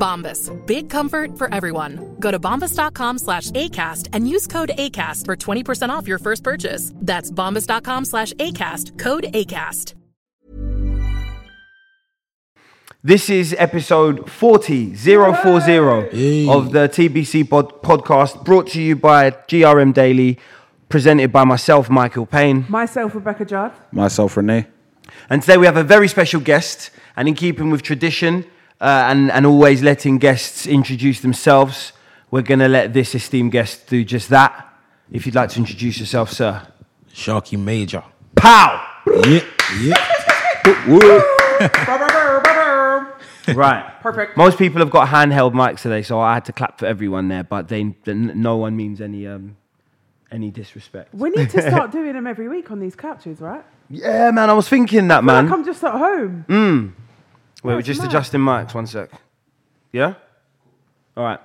Bombas. Big comfort for everyone. Go to bombas.com slash ACAST and use code ACAST for 20% off your first purchase. That's bombas.com slash ACAST. Code ACAST. This is episode 40, 040 of the TBC pod- podcast, brought to you by GRM Daily, presented by myself, Michael Payne. Myself, Rebecca Judd. Myself, Renee. And today we have a very special guest, and in keeping with tradition uh, and, and always letting guests introduce themselves, we're going to let this esteemed guest do just that. If you'd like to introduce yourself, sir. Sharky Major. Pow! Yeah, yeah. Right. Perfect. Most people have got handheld mics today, so I had to clap for everyone there, but they, then no one means any, um, any disrespect. We need to start doing them every week on these couches, right? Yeah, man, I was thinking that, I feel like man. I'm just at home. Wait, we're just adjusting mics. One sec. Yeah. All right.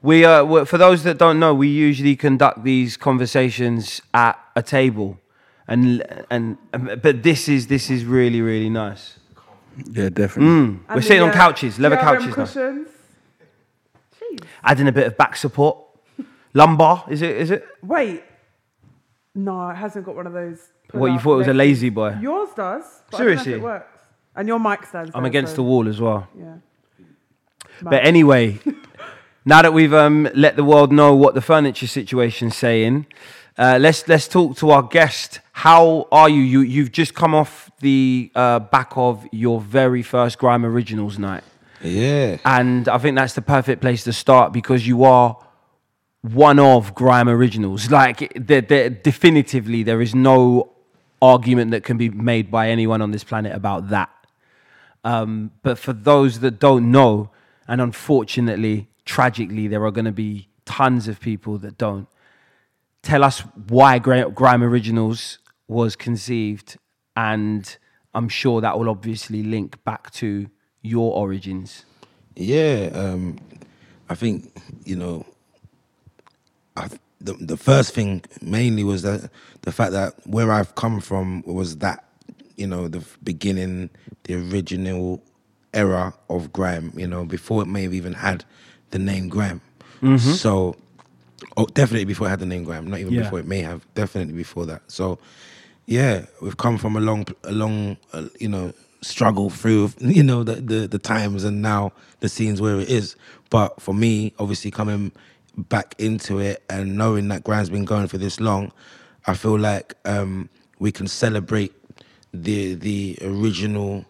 We uh, for those that don't know, we usually conduct these conversations at a table, and and but this is this is really really nice. Yeah, definitely. And We're sitting the, on uh, couches, leather couches now. cushions. Jeez. Adding a bit of back support, lumbar. Is it? Is it? Wait. No, it hasn't got one of those. What you thought it was a lazy boy? Yours does. But I don't know if Seriously? it works. And your mic stands. I'm there, against so- the wall as well. Yeah. But anyway, now that we've um, let the world know what the furniture situation's saying, uh, let's let's talk to our guest. How are you? You you've just come off the uh, back of your very first Grime Originals night, Yeah. and I think that's the perfect place to start because you are one of Grime Originals. Like, there, there, definitively, there is no argument that can be made by anyone on this planet about that. Um, but for those that don't know, and unfortunately, tragically, there are going to be tons of people that don't. Tell us why Grime Originals was conceived, and I'm sure that will obviously link back to your origins. Yeah, um, I think you know. I, the the first thing mainly was that the fact that where I've come from was that you know the beginning, the original era of grime. You know, before it may have even had the name grime. So, oh, definitely before it had the name grime. Not even Yeah. before it may have. Definitely before that. So, yeah, we've come from a long, a long, uh, you know, struggle through, you know, the, the the times and now the scenes where it is. But for me, obviously coming back into it and knowing that Grime's been going for this long, I feel like um, we can celebrate the the original,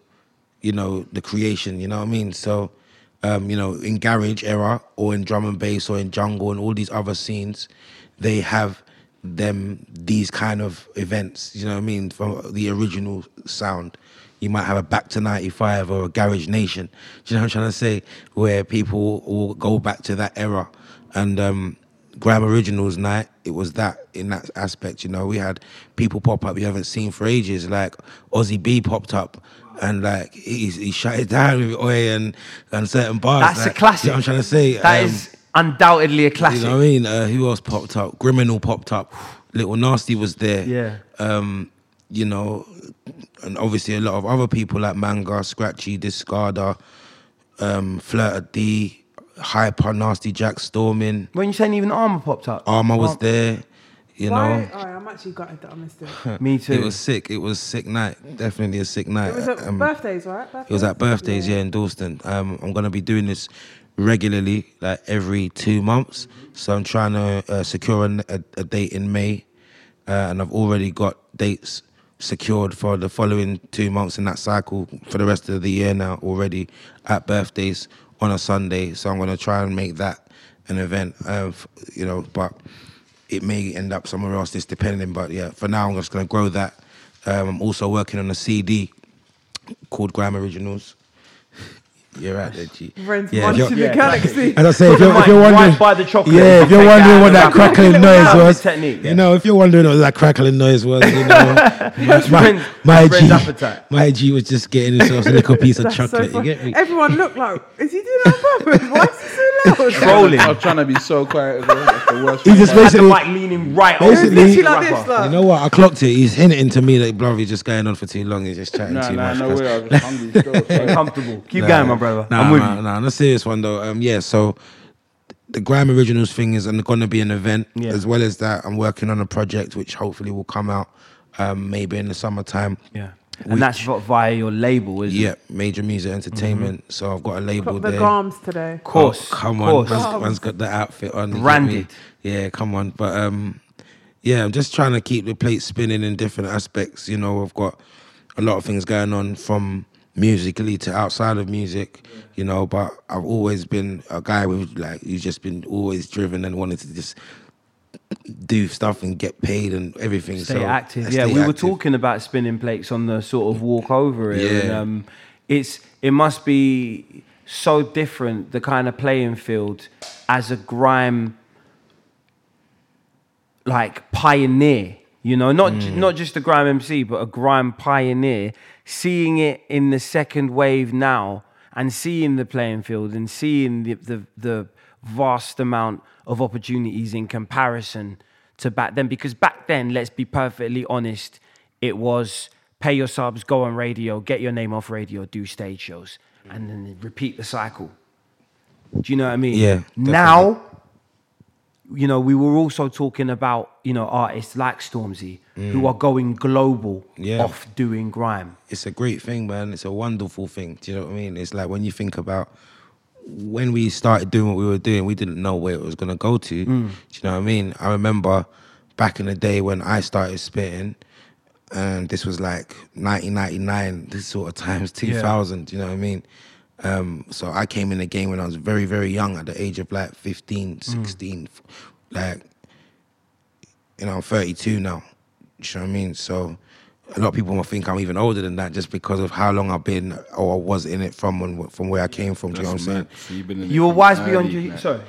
you know, the creation. You know what I mean? So. Um, you know, in garage era or in drum and bass or in jungle and all these other scenes, they have them these kind of events. You know what I mean? From the original sound, you might have a Back to '95 or a Garage Nation. Do you know what I'm trying to say? Where people will go back to that era, and um, Grime Originals night, it was that in that aspect. You know, we had people pop up you haven't seen for ages, like Ozzy B popped up. And like he, he shut it down with Oi and and certain bars. That's a classic. You know what I'm trying to say? That Um, is undoubtedly a classic. you know what I mean? Uh, who else popped up? Criminal popped up. Little Nasty was there. Yeah. Um, you know, and obviously a lot of other people like Manga, Scratchy, Discarda, um, Flirta D, Hyper, Nasty Jack, Stormin. When you saying even armor popped up, Armor was there. You Why? know, Oh, I'm actually gutted that I missed it. me too. it was sick. It was sick night. Definitely a sick night. It was at Um, birthdays, right? It was at birthdays, yeah, in Dalston. Um, I'm gonna be doing this regularly, like every two months. So I'm trying to uh, secure a, a, a date in May, uh, and I've already got dates secured for the following two months in that cycle for the rest of the year now already at birthdays on a Sunday. So I'm gonna try and make that an event. Of you know, but it may end up somewhere else. This depending, but yeah, for now I'm just gonna grow that. Um, I'm also working on a CD called Grime Originals. You're right there, G. Ren's Yeah, if you're- munching the Yeah, galaxy. As I say, if you're, if you're right wondering, by the chocolate. yeah, if you're wondering what that crackling noise was, technique. you know, if you're wondering what that crackling noise was, you know, my, Friends- my G, my G was just getting himself a little piece of That's so chocolate. you funny. get me? Everyone looked like, is he doing that on purpose? Why is he so loud? Trolling. I'm trying to be so quiet as well. That's the worst. He just about it. Had the basically, like leaning right Basically- the Literally like this, like. you know what? I clocked it. He's hinting to me that bro, he's just going on for too long. He's just chatting too much. no cuz- way. I was just hungry Comfortable. Keep going, my brother. Nah, I'm with nah, you. Nah, on a serious one though. Um, yeah. So the Grime Originals thing is going to be an event. Yeah. As well as that, I'm working on a project which hopefully will come out um, maybe in the summertime. Yeah. And that's vi- via your label, isn't Yeah, it? Major Music Entertainment. So I've got a label Got the there. garms today. Of course. Oh, come of on, course. man's, man's got the outfit on. you? Branded. Yeah, come on. But um, yeah, I'm just trying to keep the plate spinning in different aspects. You know, I've got a lot of things going on from musically to outside of music. You know, but I've always been a guy with like who's just been always driven and wanted to just do stuff and get paid and everything. Stay so I active. Yeah, stay we were talking about spinning plates on the sort of walk over it. And, Yeah. um, it's it must be so different the kind of playing field as a grime like pioneer. You know, not Mm. not just a grime MC, but a grime pioneer. Seeing it in the second wave now, and seeing the playing field, and seeing the the, the vast amount of opportunities in comparison to back then. Because back then, let's be perfectly honest, it was pay your subs, go on radio, get your name off radio, do stage shows, and then repeat the cycle. Do you know what I mean? Yeah, definitely. Now you know, we were also talking about, you know, artists like Stormzy who are going global Mm. Yeah. off doing grime. it's a great thing, man. It's a wonderful thing. Do you know what I mean? It's like when you think about when we started doing what we were doing, we didn't know where it was gonna go to. Do you know what I mean? I remember back in the day when I started spitting, and this was like 1999, this sort of times 2000. Do you know what I mean? Um, so I came in the game when I was very, very young, at the age of like 15, 16. Like, you know, I'm 32 now. You know what I mean? So a lot of people might think I'm even older than that just because of how long I've been or I was in it from when, from where I came from. Do you know what I'm saying? So you've been in You it were from wise beyond your like, sorry.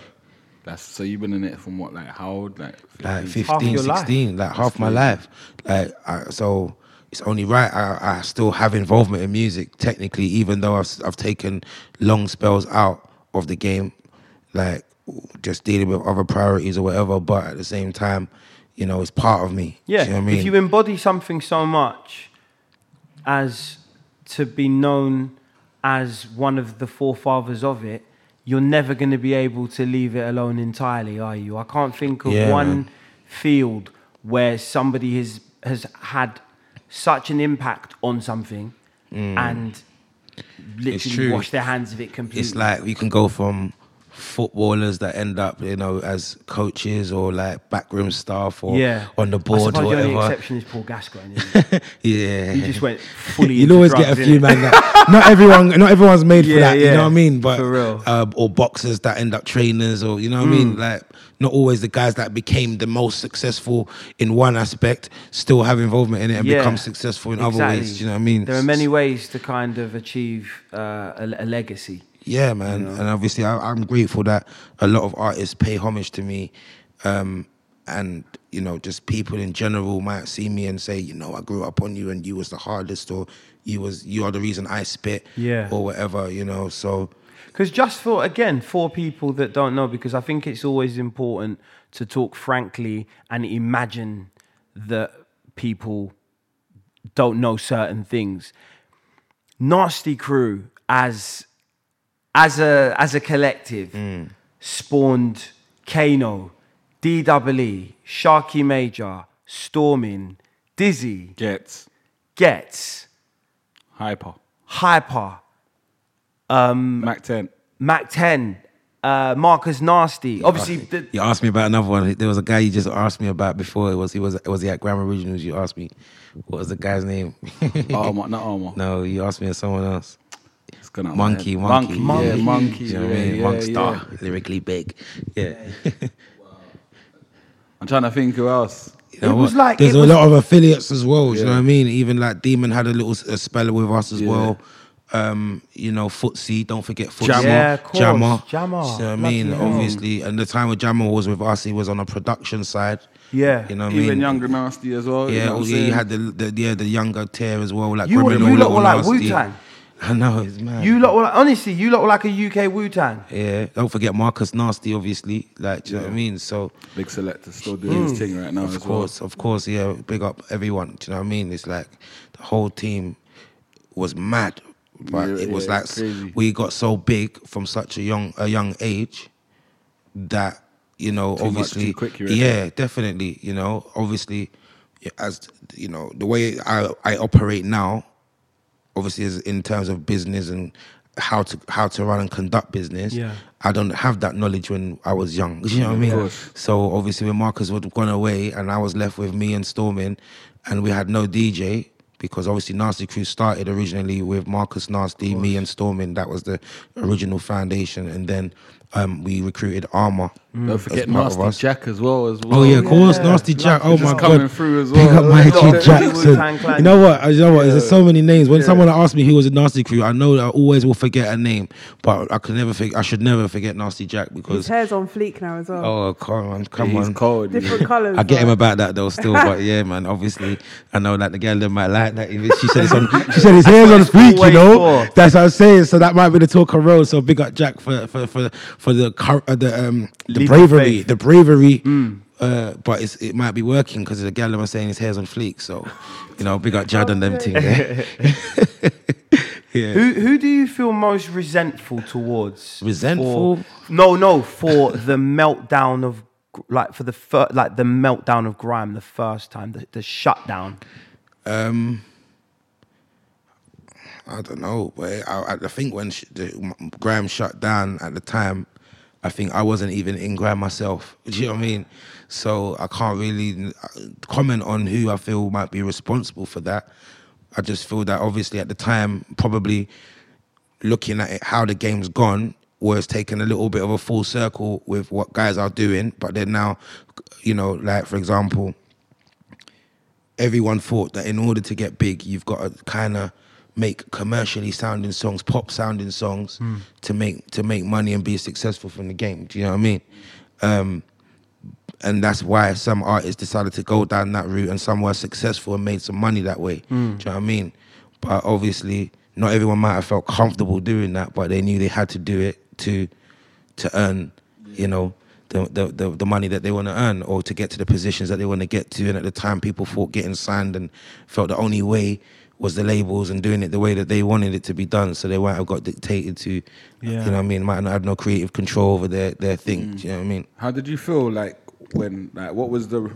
That's so you've been in it from what, like how old? Like Like 15? 15, your life. 16, like half my life. Like I, so, it's only right. I, I still have involvement in music technically, even though I've I've taken long spells out of the game, like just dealing with other priorities or whatever. But at the same time, you know, it's part of me. Yeah. you know I mean? If you embody something so much as to be known as one of the forefathers of it, you're never going to be able to leave it alone entirely, are you? I can't think of Yeah, one man. field where somebody has has had such an impact on something and literally Mm. wash their hands of it completely. it's like you can go from footballers that end up, you know, as coaches or like backroom staff or yeah. on the I board or the only exception is Paul Gascoigne. yeah, He just went fully. You'll always drugs, get a few man that not everyone, not everyone's made for Yeah, that. You know what I mean? But For real. Uh, or boxers that end up trainers, or you know what I Mm. mean? Like not always the guys that became the most successful in one aspect still have involvement in it and Yeah, become successful in other ways. Do you know what I mean? There are many ways to kind of achieve uh, a, a legacy. Yeah, man, and obviously I, I'm grateful that a lot of artists pay homage to me, um, and you know, just people in general might see me and say, you know, I grew up on you, and you was the hardest, or you was you are the reason I spit, Yeah. or whatever, you know. So Because just for again, for people that don't know, because I think it's always important to talk frankly and imagine that people don't know certain things. Nasty Crew as as a as a collective mm. spawned Kano, DWE, Sharky Major, Stormin, Dizzee, Gets Gets, hyper. Hyper, Mac ten. Mac 10, uh, Marcus Nasty. Obviously, the, You asked me about another one. There was a guy you just asked me about before. It was he was was he at Grime Originals? You asked me what was the guy's name? Armour, not armor. no, you asked me of someone else. It's gone out Monkey, monkey, monkey, yeah, yeah. monkey. You know yeah, what I mean? yeah, Monk yeah. star, lyrically big. Yeah. I'm trying to think who else. You know It was like- there's a was- lot of affiliates as well. You know what I mean? Even like Demon had a little s- a spell with us as Yeah. well. Um, you know, Footsie, don't forget Footsie. Jammer. Yeah, of course, Jammer. Jammer. You know what I mean? Hell. Obviously, and the time when Jammer was with us, he was on a production side. yeah. You know what I mean? Even mean? younger nasty as well. you Yeah, know what oh, yeah, you saying? had the, the yeah the younger tier as well, like You were- Criminal you lot were like Wu-Tang. I know it's mad. You lot were like, honestly, you lot were like a UK Wu Tang. yeah, don't forget Marcus Nasty, obviously. Like, do you know what I mean? So Big selector still doing his thing right now of as course, of course, yeah. Big up everyone. Do you know what I mean? It's like the whole team was mad, but Yeah, it was yeah, like crazy. we got so big from such a young a young age that you know, Too obviously, quick, yeah, definitely. You know, obviously, as you know, the way I I operate now, obviously, is in terms of business and how to how to run and conduct business. Yeah. I don't have that knowledge when I was young. You know what I mean? course. So obviously, when Marcus had gone away, and I was left with me and Stormin, and we had no DJ because obviously Nasty Crew started originally with Marcus Nasty, me and Stormin. That was the original foundation, and then um, we recruited Armor. well. Don't forget as part of Nasty us. Jack as well. As well. Oh yeah, of course, Yeah. Nasty Jack. Oh Just my coming god, through as Big well. up Mikey Wu-Tang Jackson. You know what? You know what? There's so many names. When someone asks me who was a Nasty Crew, I know that I always will forget a name, but I can never forget. I should never forget Nasty Jack because His hair's on fleek now as well. oh come on, come He's on. cold. Different colours. I get him about that though, still. But yeah, man. Obviously, I know that the girl that might like that. She said it's on. She said his hair's on fleek. You know, for. that's what I'm saying. So that might be the talk of road. So big up Jack for for for for the cur- uh, the um the bravery, the bravery. Uh, but it's, it might be working because the girl was saying his hair's on fleek. So you know, big up Jad and them thing. Yeah. yeah. Who who do you feel most resentful towards? Resentful? For, no, no, for the meltdown of like for the fir- like the meltdown of grime the first time, the, the shutdown. Um, I don't know, but I, I think when sh- the, grime shut down at the time, I think I wasn't even in grime myself. Do you know what I mean? So I can't really uh, comment on who I feel might be responsible for that. I just feel that obviously at the time, probably looking at it, how the game's gone, was taking a little bit of a full circle with what guys are doing. But then now, you know, like for example, everyone thought that in order to get big, you've got to kind of make commercially sounding songs, pop sounding songs, to make to make money and be successful from the game. Do you know what I mean? Um, and that's why some artists decided to go down that route, and some were successful and made some money that way. Do you know what I mean? But obviously, not everyone might have felt comfortable doing that, but they knew they had to do it to to earn, you know, the, the, the, the money that they want to earn or to get to the positions that they want to get to. And at the time, people thought getting signed and felt the only way was the labels and doing it the way that they wanted it to be done. So they might have got dictated to, Yeah. you know what I mean, might not have no creative control over their, their thing. Mm. Do you know what I mean? How did you feel like when like what was the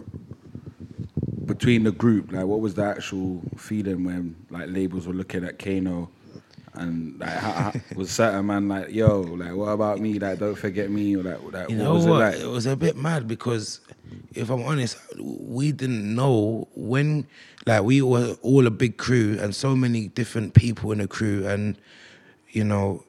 between the group like what was the actual feeling when like labels were looking at Kano and like how, how, was certain man like yo like what about me like don't forget me or like, like You what know was what? it like It was a bit mad because, if I'm honest, we didn't know when, like, we were all a big crew and so many different people in the crew, and you know,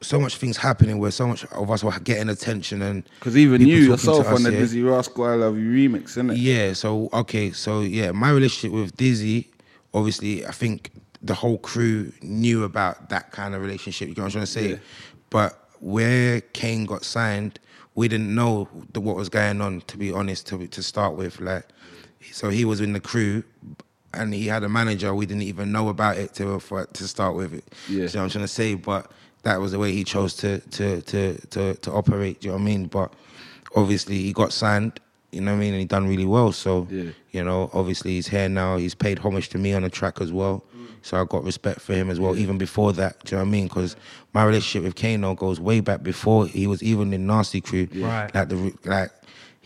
so much things happening where so much of us were getting attention and because even you yourself on the yeah. Dizzee Rascal I Love You remix isn't it Yeah, so okay, so yeah, my relationship with Dizzee, obviously, I think the whole crew knew about that kind of relationship. You know what I'm trying to say? Yeah. But where Kane got signed, we didn't know the, what was going on. To be honest, to to start with, like, so he was in the crew. And he had a manager. We didn't even know about it to for, to start with. It. Yeah. You know what I'm trying to say? But that was the way he chose to to to to, to operate. Do you know what I mean? But obviously, he got signed. You know what I mean? And he done really well. So Yeah. you know, obviously he's here now. He's paid homage to me on the track as well. So I got respect for him as well, even before that. Do you know what I mean? Because my relationship with Kano goes way back before he was even in Nasty Crew. Right. Like the like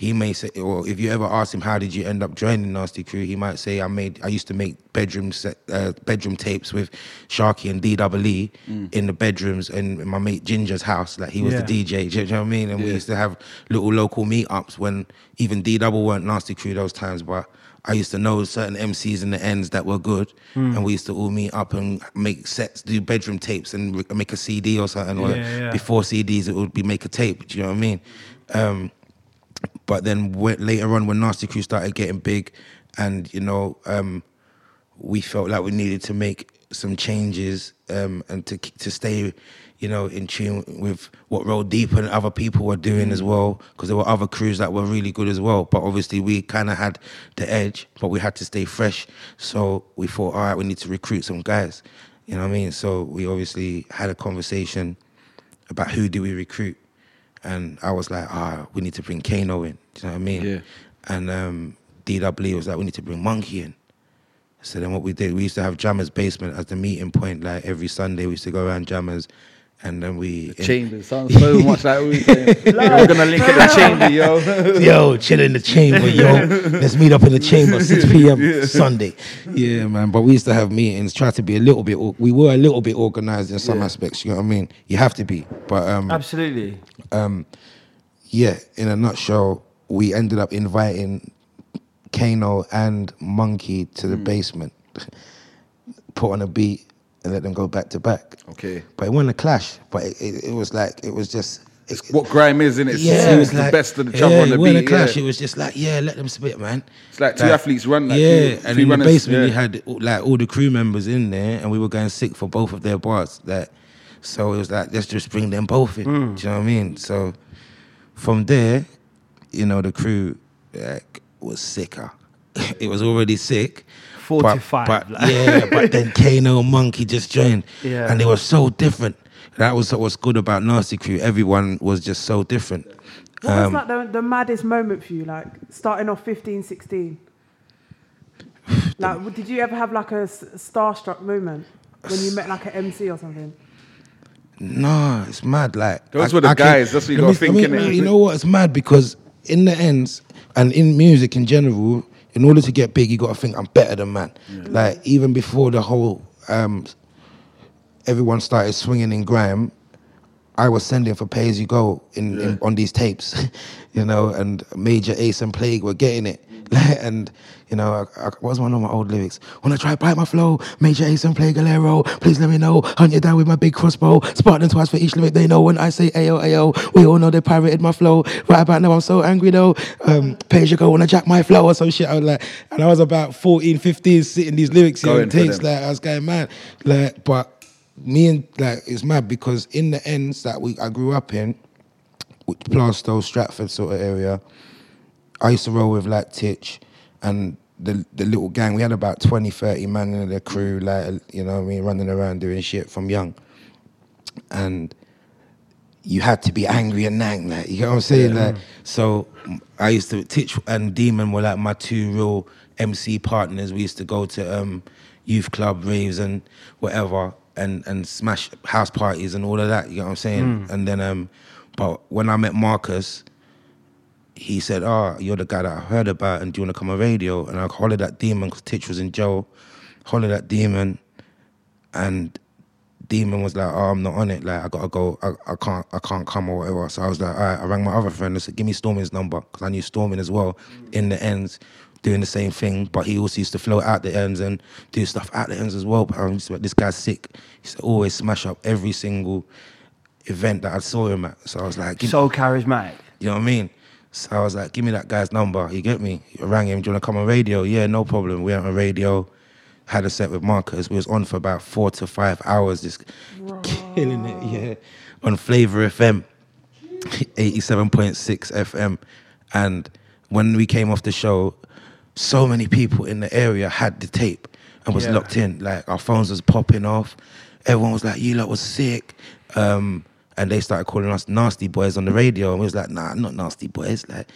he may say, or if you ever ask him, how did you end up joining Nasty Crew? He might say, I made, I used to make bedroom set, uh, bedroom tapes with Sharky and DWE in the bedrooms in my mate Ginger's house. Like he was Yeah. the DJ. Do you know what I mean? And we used to have little local meetups when even D Double weren't Nasty Crew those times, but I used to know certain MCs in the ends that were good, and we used to all meet up and make sets, do bedroom tapes, and re- make a CD or something. Or Yeah, yeah. before CDs, it would be make a tape. Do you know what I mean? Um, but then later on, when Nasty Crew started getting big, and you know, um, we felt like we needed to make some changes um, and to to stay, you know, in tune with what Roll Deep and other people were doing as well, because there were other crews that were really good as well. But obviously, we kind of had the edge, but we had to stay fresh. So we thought, all right, we need to recruit some guys. You know what I mean? So we obviously had a conversation about who do we recruit, and I was like, ah, we need to bring Kano in. Do you know what I mean? Yeah. And um, DW was like, we need to bring Monkey in. So then what we did, we used to have Jammers Basement as the meeting point. Like every Sunday, we used to go around Jammers, and then we Chambers sounds so much like we We're gonna link in the chamber, yo. yo, chill in the chamber, yo. Let's meet up in the chamber, 6 p.m. Sunday. Yeah, man. But we used to have meetings, try to be a little bit, we were a little bit organized in some aspects, you know what I mean? You have to be. But um, Absolutely. yeah, in a nutshell, we ended up inviting Kano and Monkey to the basement, put on a beat, and let them go back to back. Okay. But it wasn't a clash, but it, it, it was like, it was just. It, What grime is, in it? yeah, it was was the best of the yeah, on the wasn't a beat. clash. yeah. It was just like, yeah, let them spit, man. It's like two athletes run, like yeah, two- and in the runners, basement we yeah. had like all the crew members in there, and we were going sick for both of their bars. That so it was like let's just bring them both in. Hmm. Do you know what I mean? So from there, you know, the crew like was sicker. it was already sick. Four but, to five, But, like. yeah, but then Kano Monkey just joined. Yeah. And they were so different. That was what's good about Nasty Crew. Everyone was just so different. What Um, was like the, the maddest moment for you, like starting off 15, 16? like, did you ever have like a starstruck moment when you met like an MC or something? No, it's mad. Like Those were the guys, that's what you let gotta me- think, mean. You know what? It's mad because in the ends and in music in general, in order to get big, you got to think I'm better than man. Like even before the whole um, everyone started swinging in grime, I was sending for pay as you go in, in on these tapes, you know, and Major Ace and Plague were getting it. and you know, I, I, what was one of my old lyrics? When I try to bite my flow, Major Ace and Plague Galero, please let me know. Hunt you down with my big crossbow. Them twice for each lyric. They know when I say Ayo Ayo. We all know they pirated my flow. Right about now, I'm so angry though. Um, pay as you go when I jack my flow or some shit. I was like, and I was about 14, 15, sitting these lyrics here and takes like I was going mad. Like, but me and like it's mad because in the ends that we I grew up in, with Plaistow, Stratford sort of area, I used to roll with like Titch and the the little gang. We had about 20, 30 man in the crew, like you know what I mean, running around doing shit from young. And you had to be angry and nang, like you know what I'm saying? Like so I used to Titch and Demon were like my two real MC partners. We used to go to um youth club raves and whatever and and smash house parties and all of that, you know what I'm saying? And then um but when I met Marcus, he said, "Oh, you're the guy that I heard about, and do you want to come on radio?" And I hollered at Demon because Titch was in jail. Hollered at Demon, and Demon was like, "Oh, I'm not on it. Like, I gotta go. I, I can't. I can't come or whatever." So I was like, "All right." I rang my other friend. I said, "Give me Stormin's number," because I knew Storming as well. In the ends, doing the same thing, but he also used to float out the ends and do stuff out the ends as well. But I like, this guy's sick. He used to always smash up every single event that I saw him at. So I was like, So charismatic. you know what I mean? So I was like, give me that guy's number. You get me? I rang him. Do you want to come on radio? Yeah, no problem. We went on radio. Had a set with Marcus. We was on for about four to five hours, just killing it. Yeah, on Flavor FM, eighty-seven point six FM, and when we came off the show, so many people in the area had the tape and was Yeah. locked in. Like our phones was popping off. Everyone was like, "You lot was sick," um, and they started calling us nasty boys on the radio. And we was like, "Nah, not nasty boys. Like,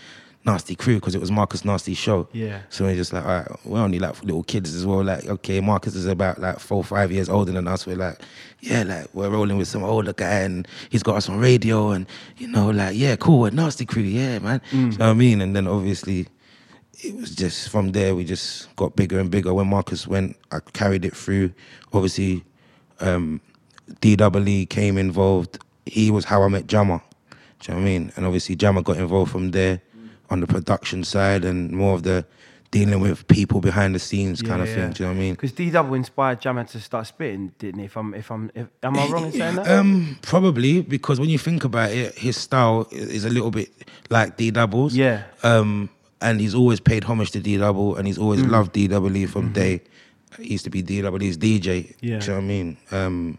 Nasty Crew because it was Marcus Nasty's show. Yeah. So we're just like, all right, we're only like little kids as well. Like, okay, Marcus is about like four, five years older than us. We're like, yeah, like we're rolling with some older guy and he's got us on radio and you know, like, yeah, cool, we're Nasty Crew, yeah, man. Mm. You know what I mean? And then obviously it was just from there we just got bigger and bigger. When Marcus went, I carried it through. Obviously, um, DWE came involved. He was how I met Jammer. Do you know what I mean? And obviously Jammer got involved from there on the production side and more of the dealing with people behind the scenes kind of thing. Do you know what I mean? Because D Double inspired Jammer to start spitting, didn't he? If I'm, if I'm, if, am I wrong in saying that? Um, probably because when you think about it, his style is a little bit like D Doubles. Yeah. Um, and he's always paid homage to D Double, and he's always Mm. loved double from day. He used to be DWE's DJ. Mm-hmm. Yeah. Do you know what I mean? Um,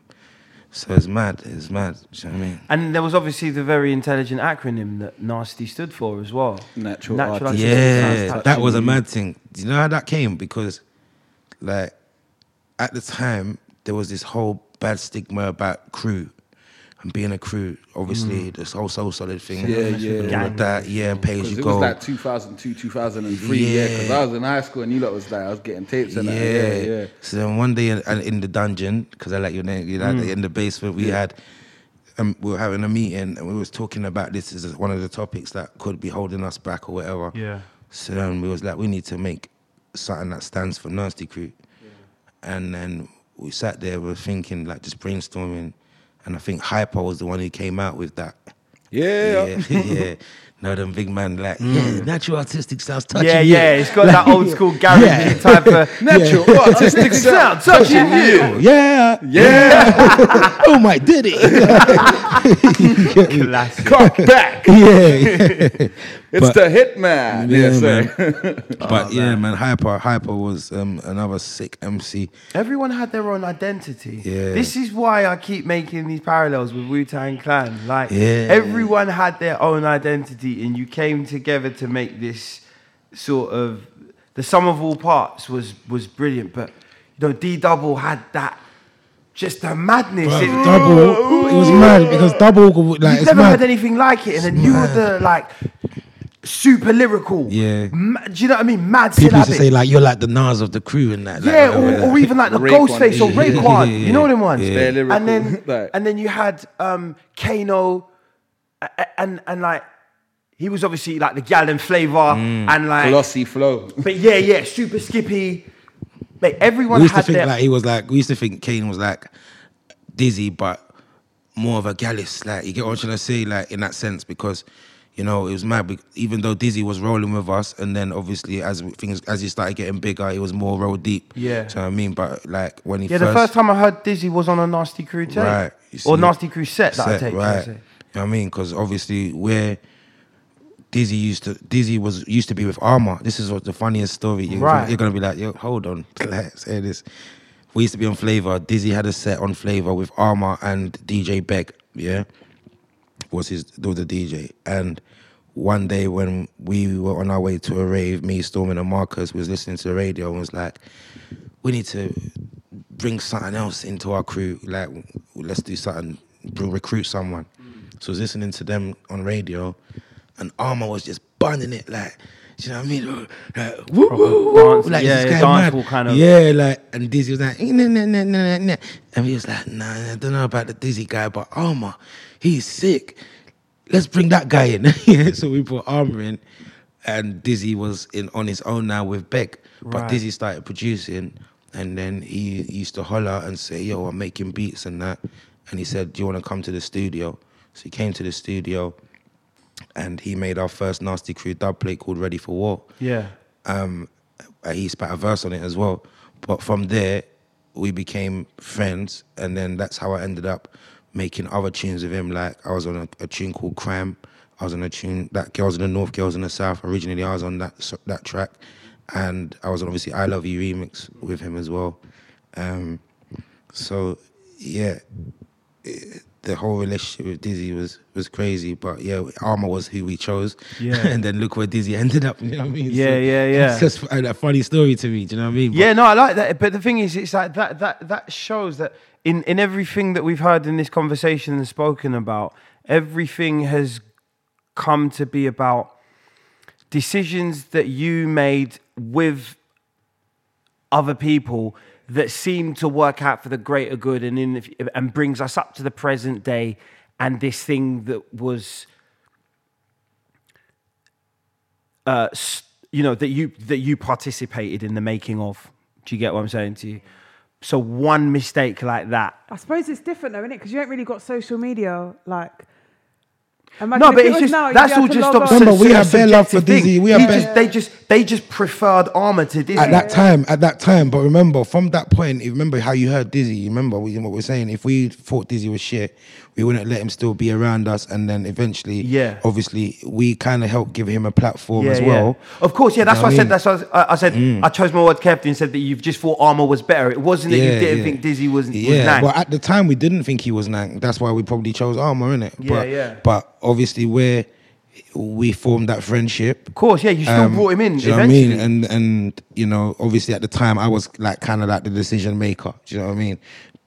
so it's mad. It's mad. Do you know what I mean? And there was obviously the very intelligent acronym that Nasty stood for as well. Natural Natural artistic artistic Yeah, sounds that was a mad thing. Do you know how that came? Because, like, at the time, there was this whole bad stigma about crew and being a crew. Obviously, this whole So Solid thing. Yeah, yeah. and all of that. Yeah, and pay as Because you it go. was like 2002, 2003, yeah. Because Yeah. I was in high school and you lot was like, I was getting tapes and yeah. that. Yeah, yeah. So then one day in, in the dungeon, because I like your name, you know, Mm. in the basement, we had. Um, we were having a meeting and we was talking about this as one of the topics that could be holding us back or whatever. Yeah. So then we was like, we need to make something that stands for Nasty Crew. Yeah. And then we sat there, we were thinking, like just brainstorming. And I think Hyper was the one who came out with that. Yeah. Yeah, yeah. No, them big man like, mm. yeah, natural artistic sounds touching Yeah, you. yeah, it's got that old school garage Yeah. type of Natural artistic sound touching you. Oh, yeah, Yeah. oh my did it. classic. Cock back. yeah. It's But- the hitman. Yeah, Yeah, man. sir. but yeah, man, Hyper, Hyper was um, another sick MC. Everyone had their own identity. Yeah. This is why I keep making these parallels with Wu Tang Clan. Like Yeah. everyone had their own identity, and you came together to make this sort of the sum of all parts was was brilliant. But you know, D Double had that just the madness. Bruv, It- double, it was mad because double like You've it's never mad. had anything like it, and then you were the like super lyrical. Yeah. Ma- do you know what I mean? Mad People used to say like you're like the Nas of the crew and that. like, yeah, whatever, or, or even like the Raekwon, Ghostface or yeah, yeah, Raekwon. yeah, You know them ones. yeah. They're lyrical. And then Like- and then you had um Kano, a- a- and and like he was obviously like the Gallon flavor Mm. and like. Glossy flow. But yeah, yeah, super skippy. Like everyone we used to had think their like he was like we used to think Kane was like Dizzee, but more of a gallus. Like you get what I'm trying to say, like in that sense, because you know it was mad. Even though Dizzee was rolling with us, and then obviously as things as he started getting bigger, it was more roll deep. Yeah. so I mean, but like when he yeah. first, The first time I heard Dizzee was on a Nasty Crew tape, right, you or Nasty Crew set that I take. right. You know what I mean? Because obviously where Dizzee used to Dizzee was used to be with Armor. This is what the funniest story. You're, Right. you're gonna be like, yo, hold on, like, say this. We used to be on Flavor. Dizzee had a set on Flavor with Armor and DJ Beck. Yeah, was his was the DJ. And one day when we were on our way to a rave, me, Stormin, and Marcus was listening to the radio and was like, we need to bring something else into our crew. Like, let's do something, recruit someone. So I was listening to them on radio, and Armor was just burning it like, do you know what I mean? Like, woo, woo, woo, dance- like yeah, this guy mad. dancehall kind of- Yeah, like, and Dizzee was like, nah, nah, nah, nah, nah. and we was like, nah, I don't know about the Dizzee guy, but Armor, he's sick. Let's bring that guy in. so we put Armor in, and Dizzee was in on his own now with Beck, but Right. Dizzee started producing, and then he used to holler and say, "Yo, I'm making beats and that," and he said, "Do you want to come to the studio?" So he came to the studio, and he made our first Nasty Crew dub plate called "Ready for War." Yeah. um, uh, he spat a verse on it as well. But from there, we became friends, and then that's how I ended up making other tunes with him. Like I was on a, a tune called Crime. I was on a tune that Girls in the North, Girls in the South. Originally, I was on that that track, and I was on obviously I Love You remix with him as well. Um, so yeah, it- the whole relationship with Dizzee was was crazy. But yeah, Armor was who we chose. Yeah. and then look where Dizzee ended up. You know what I mean? Yeah, yeah, yeah. It's just a, a funny story to me. Do you know what I mean? But- Yeah, no, I like that. But the thing is, it's like that that that shows that in in everything that we've heard in this conversation and spoken about, everything has come to be about decisions that you made with other people that seem to work out for the greater good and in the, and brings us up to the present day and this thing that was uh, you know that you that you participated in the making of do you get what i'm saying to you so one mistake like that I suppose it's different though, isn't it? Because you ain't really got social media like. Imagine no, but it it's just now, that's all just log of on. Remember, we a had bare love for subjective thing. Dizzee, we He had just- they just they just preferred armor to Dizzee. at that time, at that time. But remember, from that point, remember how you heard Dizzee. Remember what what we're saying. If we thought Dizzee was shit, we wouldn't let him still be around us. And then eventually, Yeah. obviously, we kind of helped give him a platform yeah, as yeah. well. Of course, yeah. That's know what I I said. That's what I, was- I said. I chose my word carefully and said that you've just thought armor was better. It wasn't that you didn't yeah. think Dizzee was was Yeah, nang. but at the time we didn't think he was Nang. That's why we probably chose Armour, innit? Yeah, but, yeah. But obviously, where we formed that friendship. of course, yeah. You still brought him in Um, Do you know what I mean? And and you know, obviously at the time I was like kind of like the decision maker. Do you know what I mean?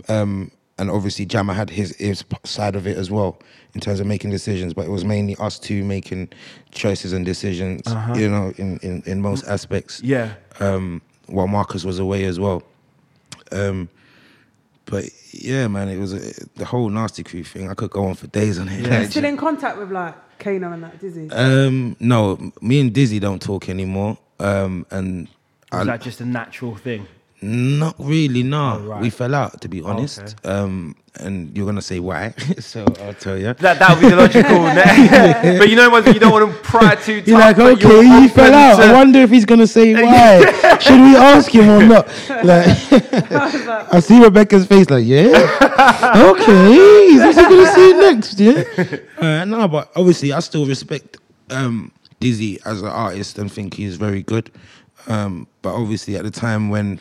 Um, and obviously Jammer had his his side of it as well in terms of making decisions, but it was mainly us two making choices and decisions. You know, in in in most aspects. Uh-huh. yeah. Um, while Marcus was away as well. Um, but yeah, man, it was a, the whole nasty crew thing. I could go on for days on it. Yeah. Like, Still in contact with like Kano and that Dizzee. um, no, me and Dizzee don't talk anymore. Um, and Was I, that just a natural thing? Not really, no. Right. We fell out, to be honest. okay. Um, and you're gonna say why, so I'll tell you. That that would be the logical. ne- but you know what? You don't want to pry too tough. You're like, okay, you're he fell out. I wonder if he's gonna say why. Should we ask him or not? Like, I see Rebecca's face, like, yeah, okay. He's actually gonna say next, yeah. Uh, no, but obviously, I still respect um, Dizzee as an artist and think he's very good. Um, but obviously, at the time when,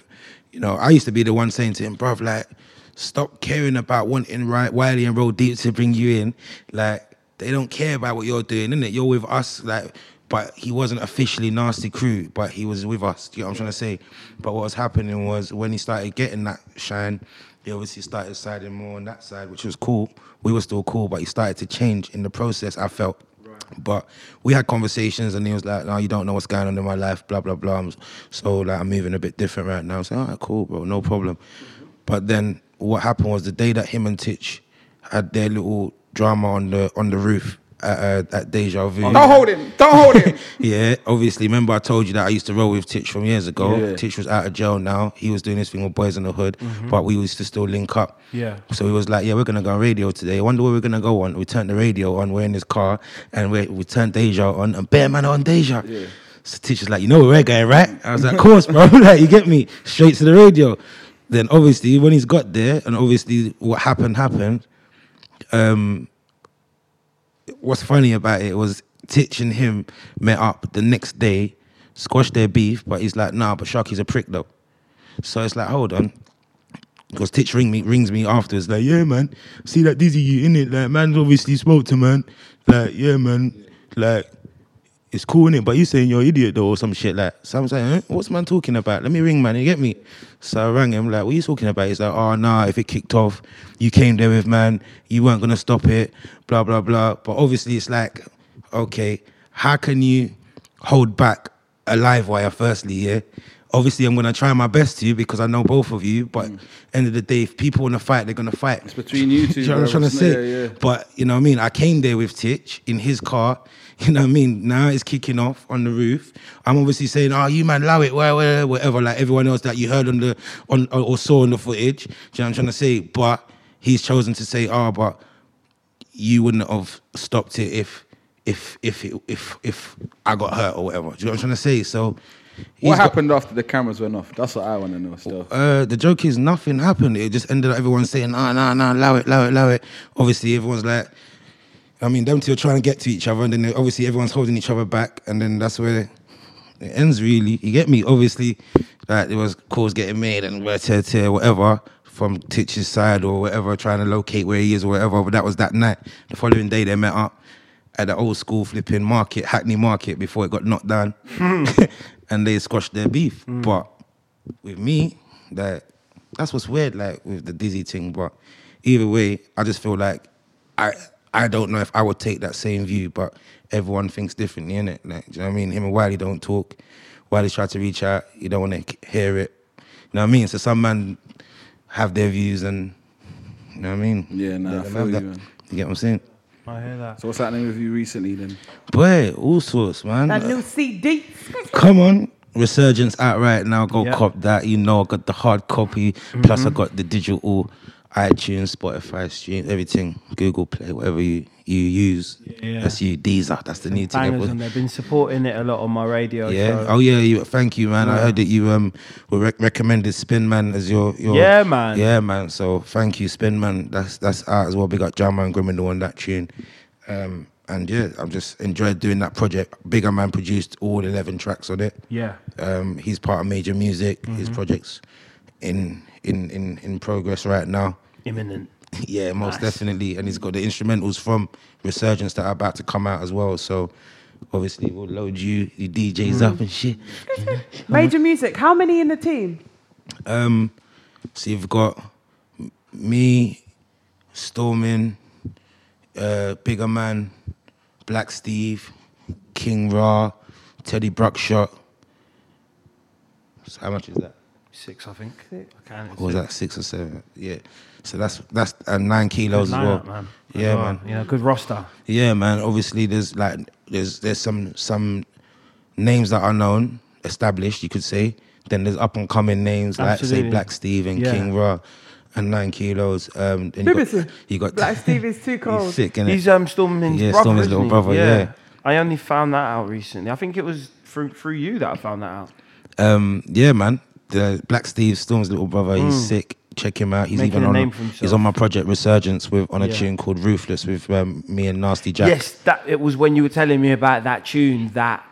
you know, I used to be the one saying to him, bruv, like, stop caring about wanting Ri- Wiley and Roll Deep to bring you in. Like, they don't care about what you're doing, innit? You're with us, like, but he wasn't officially nasty crew, but he was with us. You know what I'm trying to say? But what was happening was when he started getting that shine, he obviously started siding more on that side, which was cool. We were still cool, but he started to change in the process. I felt. But we had conversations, and he was like, "No, you don't know what's going on in my life, blah blah blah." So like, I'm moving a bit different right now. So, all right, cool, bro, no problem. But then what happened was the day that him and Titch had their little drama on the on the roof at, uh, at Deja Vu. Don't hold him. Don't hold him. Yeah, obviously. Remember, I told you that I used to roll with Titch from years ago. Yeah. Titch was out of jail now. He was doing his thing with Boys in the Hood, but we used to still link up. Yeah. So he was like, "Yeah, we're gonna go on radio today. I wonder where we're gonna go on." We turned the radio on. We're in his car, and we we turned Deja on, and Bear Man on Deja. So Titch was like, "You know where we're going, right?" I was like, "Of course, bro. like, you get me straight to the radio." Then obviously, when he's got there, and obviously what happened happened. Um, what's funny about it was Titch and him met up the next day, squashed their beef, but he's like, nah, but Sharky's a prick though. So it's like, hold on. Because Titch ring me, rings me afterwards, like, yeah, man, see that Dizzee you in it? Like, man obviously spoke to man. Like, yeah, man, like, it's cool, innit? But you saying you're an idiot though, or some shit like. So I'm saying, huh? what's man talking about? Let me ring man, you get me? So I rang him, like, what are you talking about? He's like, oh, nah, if it kicked off, you came there with man, you weren't gonna stop it, blah, blah, blah. But obviously, it's like, okay, how can you hold back a live wire, firstly, yeah? Obviously, I'm gonna try my best to you because I know both of you, but mm. end of the day, if people wanna fight, they're gonna fight. It's between you two. You know what I'm trying to say? Yeah, yeah. But you know what I mean? I came there with Titch in his car. You know what I mean? Now it's kicking off on the roof. I'm obviously saying, "Oh, you man, allow it, wha- wha- whatever." Like everyone else that you heard on the on or saw on the footage. Do you know what I'm trying to say? But he's chosen to say, "Oh, but you wouldn't have stopped it if if if it, if if I got hurt or whatever." Do you know what I'm trying to say? So. he's What got- happened after the cameras went off? That's what I want to know still. uh, the joke is nothing happened. It just ended up everyone saying, "Ah, nah, nah, allow it, allow it, allow it." Obviously, everyone's like, I mean, them two are trying to get to each other, and then obviously everyone's holding each other back, and then that's where it ends. Really, you get me? Obviously, like there was calls getting made and where tear tear whatever from Titch's side or whatever, trying to locate where he is or whatever. But that was that night. The following day, they met up at the old school flipping market, Hackney Market, before it got knocked down, and they squashed their beef. Mm. But with me, that that's what's weird, like with the Dizzee thing. But either way, I just feel like I I don't know if I would take that same view, but everyone thinks differently, innit? Like, do you know what I mean? Him and Wiley don't talk. Wiley's tried to reach out. You don't want to hear it. You know what I mean? So some man have their views, and you know what I mean? Yeah, nah, I feel you, that. man. You get what I'm saying? I hear that. So what's happening with you recently then? Boy, all sorts, man. That new CD. Come on. Resurgence out right now. Go Yeah. cop that. You know, I got the hard copy. Plus, I mm-hmm. got the digital iTunes, Spotify stream, everything. Google Play, whatever you, you use. Yeah. That's you. Deezer. That's the new thing. And they've been supporting it a lot on my radio. Yeah. show. Oh yeah. You. Thank you, man. I heard that you um were rec- recommended Spin Man as your your. Yeah, man. Yeah, man. So thank you, Spin Man. That's that's out as well. We got Jammer and Grimindle on that tune. Um and yeah, I've just enjoyed doing that project. Bigger Man produced all eleven tracks on it. Yeah. Um, he's part of Major Music. His projects in in in in progress right now. Imminent. Yeah, most definitely. And he's got the instrumentals from Resurgence that are about to come out as well. So obviously we'll load you, the DJs up and shit. Major music. How many in the team? Um, so you've got me, Stormin, uh, Bigger Man, Black Steve, King Ra, Teddy Bruckshot. So how much is that? Six, I think. I can. Or was that six or seven? Yeah. So that's that's uh, nine kilos as well. man. Yeah, As well. man. Yeah, good roster. Yeah, man. Obviously, there's like there's there's some some names that are known, established, you could say. Then there's up and coming names like say Black Steve and Yeah. King Ra and Nine Kilos. Um, then you got, BBC. you got Black Steve is too cold. He's sick, innit? He's um Stormin's Yeah, brother. Stormin's little brother, yeah. I only found that out recently. I think it was through through you that I found that out. Um, yeah, man. The Black Steve Storm's little brother. He's sick. Check him out. He's. Making even a on. name for he's on my project Resurgence with on a Yeah. tune called Ruthless with um, me and Nasty Jack. Yes, that it was when you were telling me about that tune that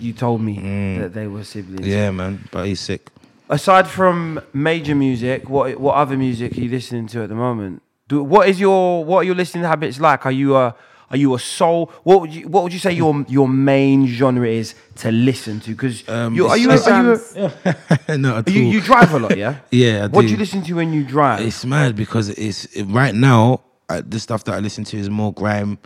you told me Mm. that they were siblings. Yeah, man. But he's sick. Aside from major music, what what other music are you listening to at the moment? Do, what is your what are your listening habits like? Are you a are you a soul? What would you what would you say your your main genre is to listen to? Because Um, you are you, a, are you, a, Not at you all. you drive a lot, yeah? Yeah, I What do do. you listen to when you drive? It's mad because it's it- right now. Uh, the stuff that I listen to is more grime.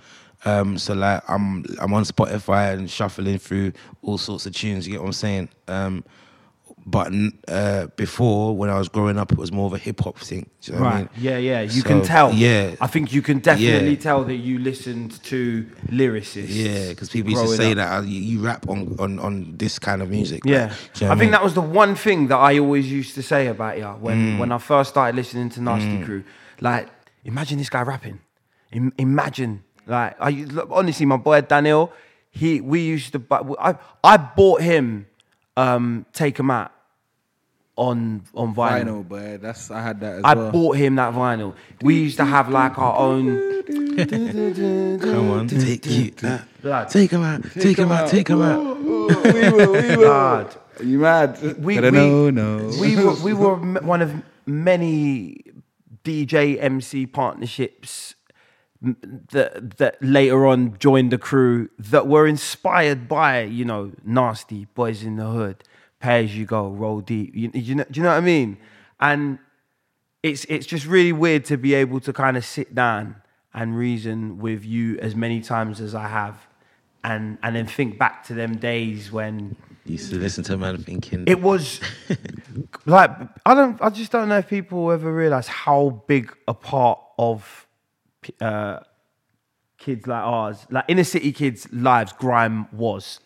Um, so like I'm I'm on Spotify and shuffling through all sorts of tunes. You get what I'm saying? Um, but uh, before when I was growing up, it was more of a hip hop thing. You know what I Right. mean? Yeah, yeah. You So, can tell. Yeah. I think you can definitely Yeah. tell that you listened to lyricists. Yeah, because people used to say up. that uh, you, you rap on, on on this kind of music. Yeah, like, you know I what think that was the one thing that I always used to say about you when Mm. when I first started listening to Nasty Crew. Like, imagine this guy rapping. Im- imagine, like, I look, honestly, my boy Daniel, he we used to. I I bought him um, Take 'Em Out on on vinyl. Vinyl, but that's I had that as I well. bought him that vinyl. We used to have like our own. Come on, take you, take him out, take him out, take him out. we were, we were. Blood. You mad? we, we, no, no. we were we were one of many DJ MC partnerships that that later on joined the crew that were inspired by you know nasty boys in the hood, pay as you go, roll deep. You, you know, do you know what I mean? And it's it's just really weird to be able to kind of sit down and reason with you as many times as I have, and and then think back to them days when Used to listen to a man thinking it was like I don't. I just don't know if people ever realize how big a part of uh, kids like ours, like inner city kids' lives, grime was.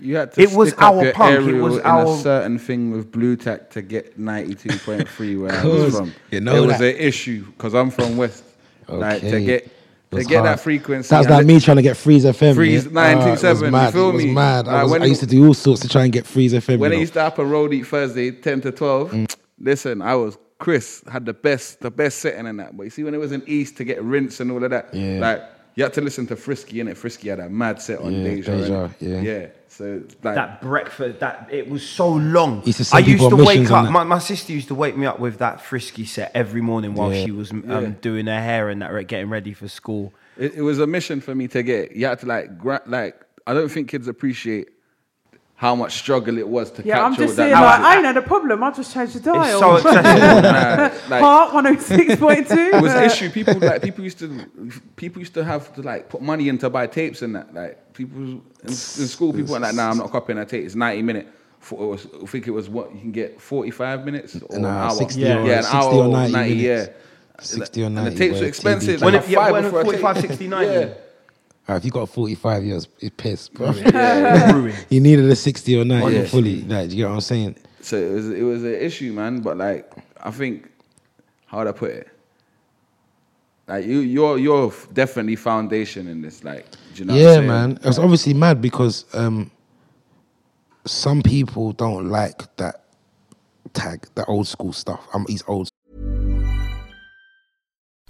You had to It was up our punk, it was in our- a certain thing with Blu Tack to get 92.3 where I was from. You know it was that. an issue because I'm from West. Like to get to get hard. that frequency. That's like me trying to get Freeze FM. Freeze yeah? 927, Ah, it you mad. feel it was me? mad. I, was, I used to do all sorts to try and get Freeze FM. when you I used to happen road eat Thursday, 10 to 12, Mm. listen, I was Chris, had the best, the best setting in that. But you see, when it was in East to get rinse and all of that, Yeah. like you had to listen to Frisky, innit? Frisky had a mad set on Yeah, Deja. Deja, yeah. Yeah. So like That breakfast, that it was so long. Used I used to wake up. My, my sister used to wake me up with that frisky set every morning while Yeah. she was um, Yeah. doing her hair and that, getting ready for school. it, it was a mission for me to get. You had to like, gra- like I don't think kids appreciate how much struggle it was to Yeah, I'm capture just that. saying, like. I ain't had a problem. I just changed the dial. It's so accessible. Nah, like, Heart 106.2. it was an issue. People like people used to people used to have to like put money in to buy tapes and that. Like people in, in school, people were like, "Nah, I'm not copying that tape. It's 90 minute." For, it was, I think it was what you can get 45 minutes or an hour. 60 yeah, or- yeah, an 60 hour or or 90 90, yeah. 60 or ninety. And the tapes were expensive. TD Like When it- yeah, fiver when it for a 45, tape. 60, 90. Yeah. Uh, if you got 45 years, it's pissed, bro. Ruined. you needed a 60 or 90 Yeah. fully. Like, do you get what I'm saying? So it was it was an issue, man. But like I think how would I put it? Like you you're you're definitely foundation in this. Like do you know what I'm yeah, saying? man. It's obviously mad because um, some people don't like that tag, that old school stuff. I'm he's old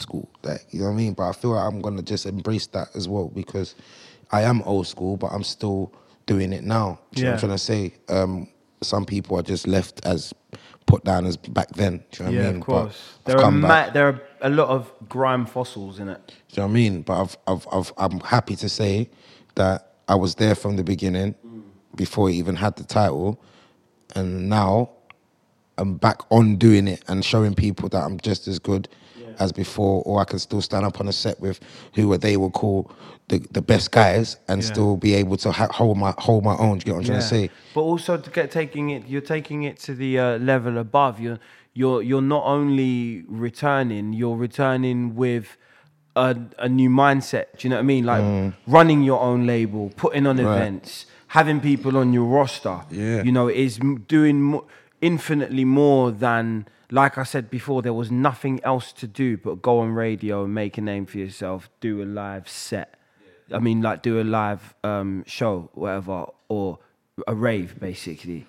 School. Like, you know what I mean? But I feel like I'm gonna just embrace that as well because I am old school, but I'm still doing it now. Do you know what I'm trying to say? Um, some people are just left as put down as back then. Do you know what yeah, I mean? of course. But There are ma- there are a lot of grime fossils in it. Do you know what I mean? But I've, I've, I've, I'm happy to say that I was there from the beginning, before it even had the title, and now I'm back on doing it and showing people that I'm just as good as before, or I can still stand up on a set with who they will call the, the best guys and Yeah. still be able to ha- hold my hold my own. Do you get what I'm trying to say? But also to get taking it, you're taking it to the uh, level above. You're you're you're not only returning, you're returning with a, a new mindset. Do you know what I mean? Like running your own label, putting on Mm. Right. events, having people on your roster. Yeah. you know, is doing mo- infinitely more than. Like I said before, there was nothing else to do but go on radio and make a name for yourself, do a live set. I mean, like do a live um, show, whatever, or a rave, basically.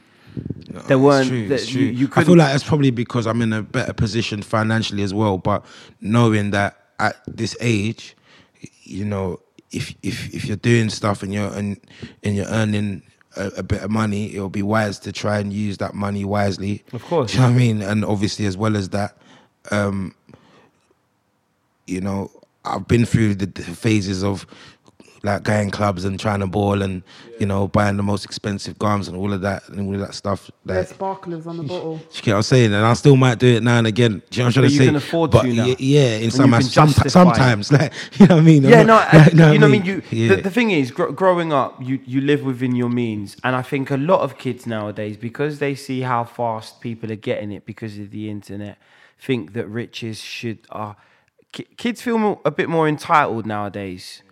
there weren't. It's true, that it's true. You, you I couldn't. feel like that's probably because I'm in a better position financially as well. But knowing that at this age, you know, if if if you're doing stuff and you're and, and you're earning a, a bit of money, it'll be wise to try and use that money wisely. Of course. Do you know what I mean? And obviously, as well as that, um, you know, I've been through the, the phases of like going clubs and trying to ball and you know buying the most expensive gums and all of that and all of that stuff. There's Like, sparklers on the bottle. you get what I'm saying? And I still might do it now and again. Do you know what I'm trying to say? but y- yeah, in some, you some sometimes, like you know what I mean. I'm yeah, not- no, I- like, you know what I mean. You, Yeah. the, the thing is, gr- growing up, you you live within your means, and I think a lot of kids nowadays, because they see how fast people are getting it because of the internet, think that riches should. Uh, ki- kids feel more, a bit more entitled nowadays,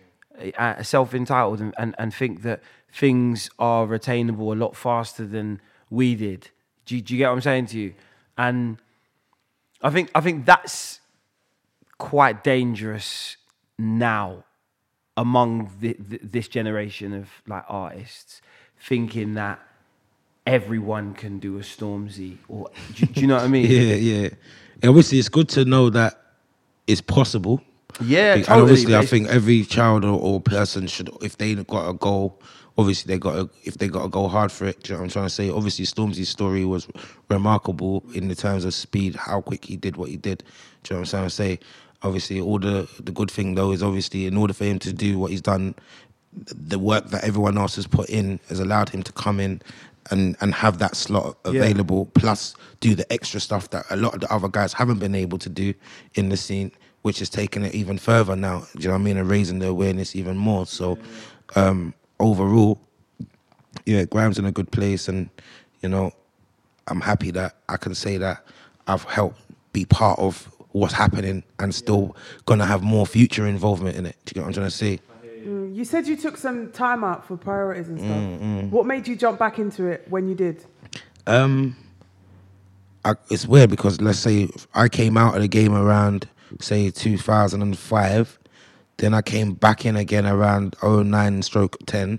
uh, self entitled, and, and and think that things are attainable a lot faster than we did. Do you, do you get what I'm saying to you? And I think I think that's quite dangerous now among the, th this generation of like artists thinking that everyone can do a Stormzy or do, do you know what I mean? Yeah, yeah. And obviously, it's good to know that it's possible. Yeah, and totally, obviously, I think every child or, or person should, if they got a goal, obviously they got to, if they got to go hard for it. Do you know what I'm trying to say? Obviously, Stormzy's story was remarkable in the terms of speed, how quick he did what he did. Do you know what I'm trying to say? Obviously, all the the good thing though is obviously in order for him to do what he's done, the work that everyone else has put in has allowed him to come in and and have that slot Yeah. available plus do the extra stuff that a lot of the other guys haven't been able to do in the scene which is taking it even further now do you know what i mean and raising the awareness even more so um overall yeah grime's in a good place and you know i'm happy that i can say that i've helped be part of what's happening and still gonna have more future involvement in it do you get what i'm trying to say Mm, You said you took some time out for priorities and stuff. Mm, mm. What made you jump back into it when you did? Um, I, it's weird because let's say I came out of the game around say 2005, then I came back in again around 09 stroke 10.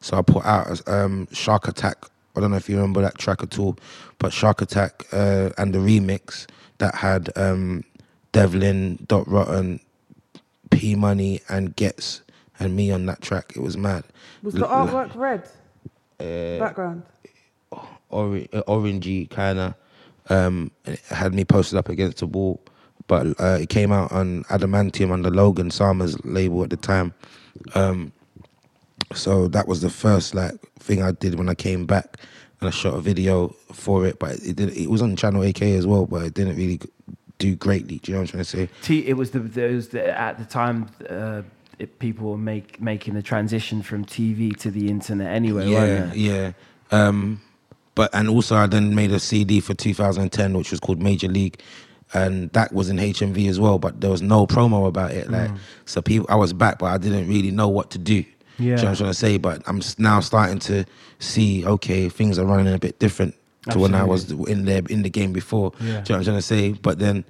So I put out um, Shark Attack. I don't know if you remember that track at all, but Shark Attack uh, and the remix that had um, Devlin, Dot Rotten, P Money, and Ghetts and me on that track. It was mad. Was the artwork red? Uh, Background. orange, orangey kind of. Um, had me posted up against the wall, but uh, it came out on Adamantium on the Logan Sama's label at the time. Um, so that was the first like thing I did when I came back, and I shot a video for it. But it did. It was on Channel AKA as well, but it didn't really do greatly. Do you know what I'm trying to say? T, it was the there was the, at the time uh, it, people were make, making the transition from TV to the internet anyway. yeah, yeah. Um, but and also I then made a CD for 2010, which was called Major League, and that was in HMV as well. But there was no promo about it. Like, Mm. so people, I was back, but I didn't really know what to do. Do you know Yeah. what I'm trying to say? But I'm now starting to see, okay, things are running a bit different to when I was in there in the game before. Yeah. Do you know what I'm trying to say? But then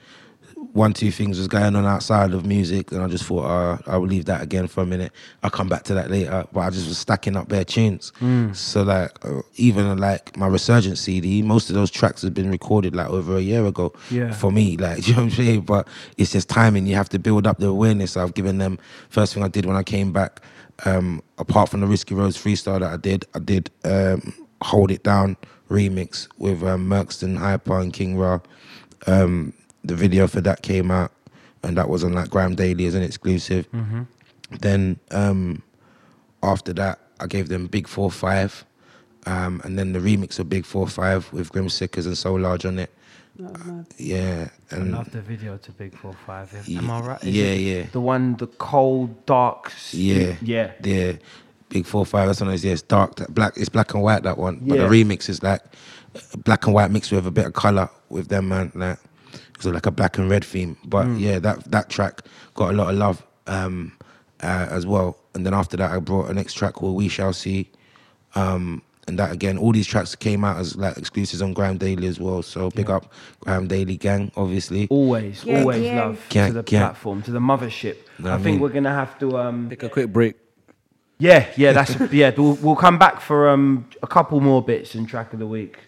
one, two things was going on outside of music, and I just thought, uh, I will leave that again for a minute. I'll come back to that later. But I just was stacking up bare tunes. Mm. So like, uh, even like my Resurgence CD, most of those tracks have been recorded like over a year ago. Yeah. For me, like, you know what I'm saying? But it's just timing. You have to build up the awareness. I've given them. First thing I did when I came back, um, apart from the Risky Roadz freestyle that I did, I did um, Hold It Down remix with um, Merkston, Hyper, and King Ra. Um, the video for that came out, and that was on like GRM Daily as an exclusive. Mhm. Then um, after that, I gave them Big Four Five, um, and then the remix of Big Four Five with Grim Sickers and So Large on it. Yeah, I and love the video to Big Four Five. Ye- Am I right? Is yeah, yeah. The one, the cold, dark. Yeah, yeah. yeah. Big Four Five. That's one of those. Yeah, it's dark. Black. It's black and white. That one. yeah. But the remix is like uh, black and white mixed with a bit of color with them man. Like so like a black and red theme. But Mm. yeah, that that track got a lot of love um, uh, as well. And then after that, I brought a next track called We Shall See. Um, and that again, all these tracks came out as like exclusives on GRM Daily as well. So big up GRM Daily gang, obviously. Always, Yeah, always yeah. love Yeah, to the yeah. platform, to the mothership. Know I what I think we're gonna have to um, Take a quick break. Yeah, yeah, that's yeah. We'll, we'll come back for um, a couple more bits in track of the week.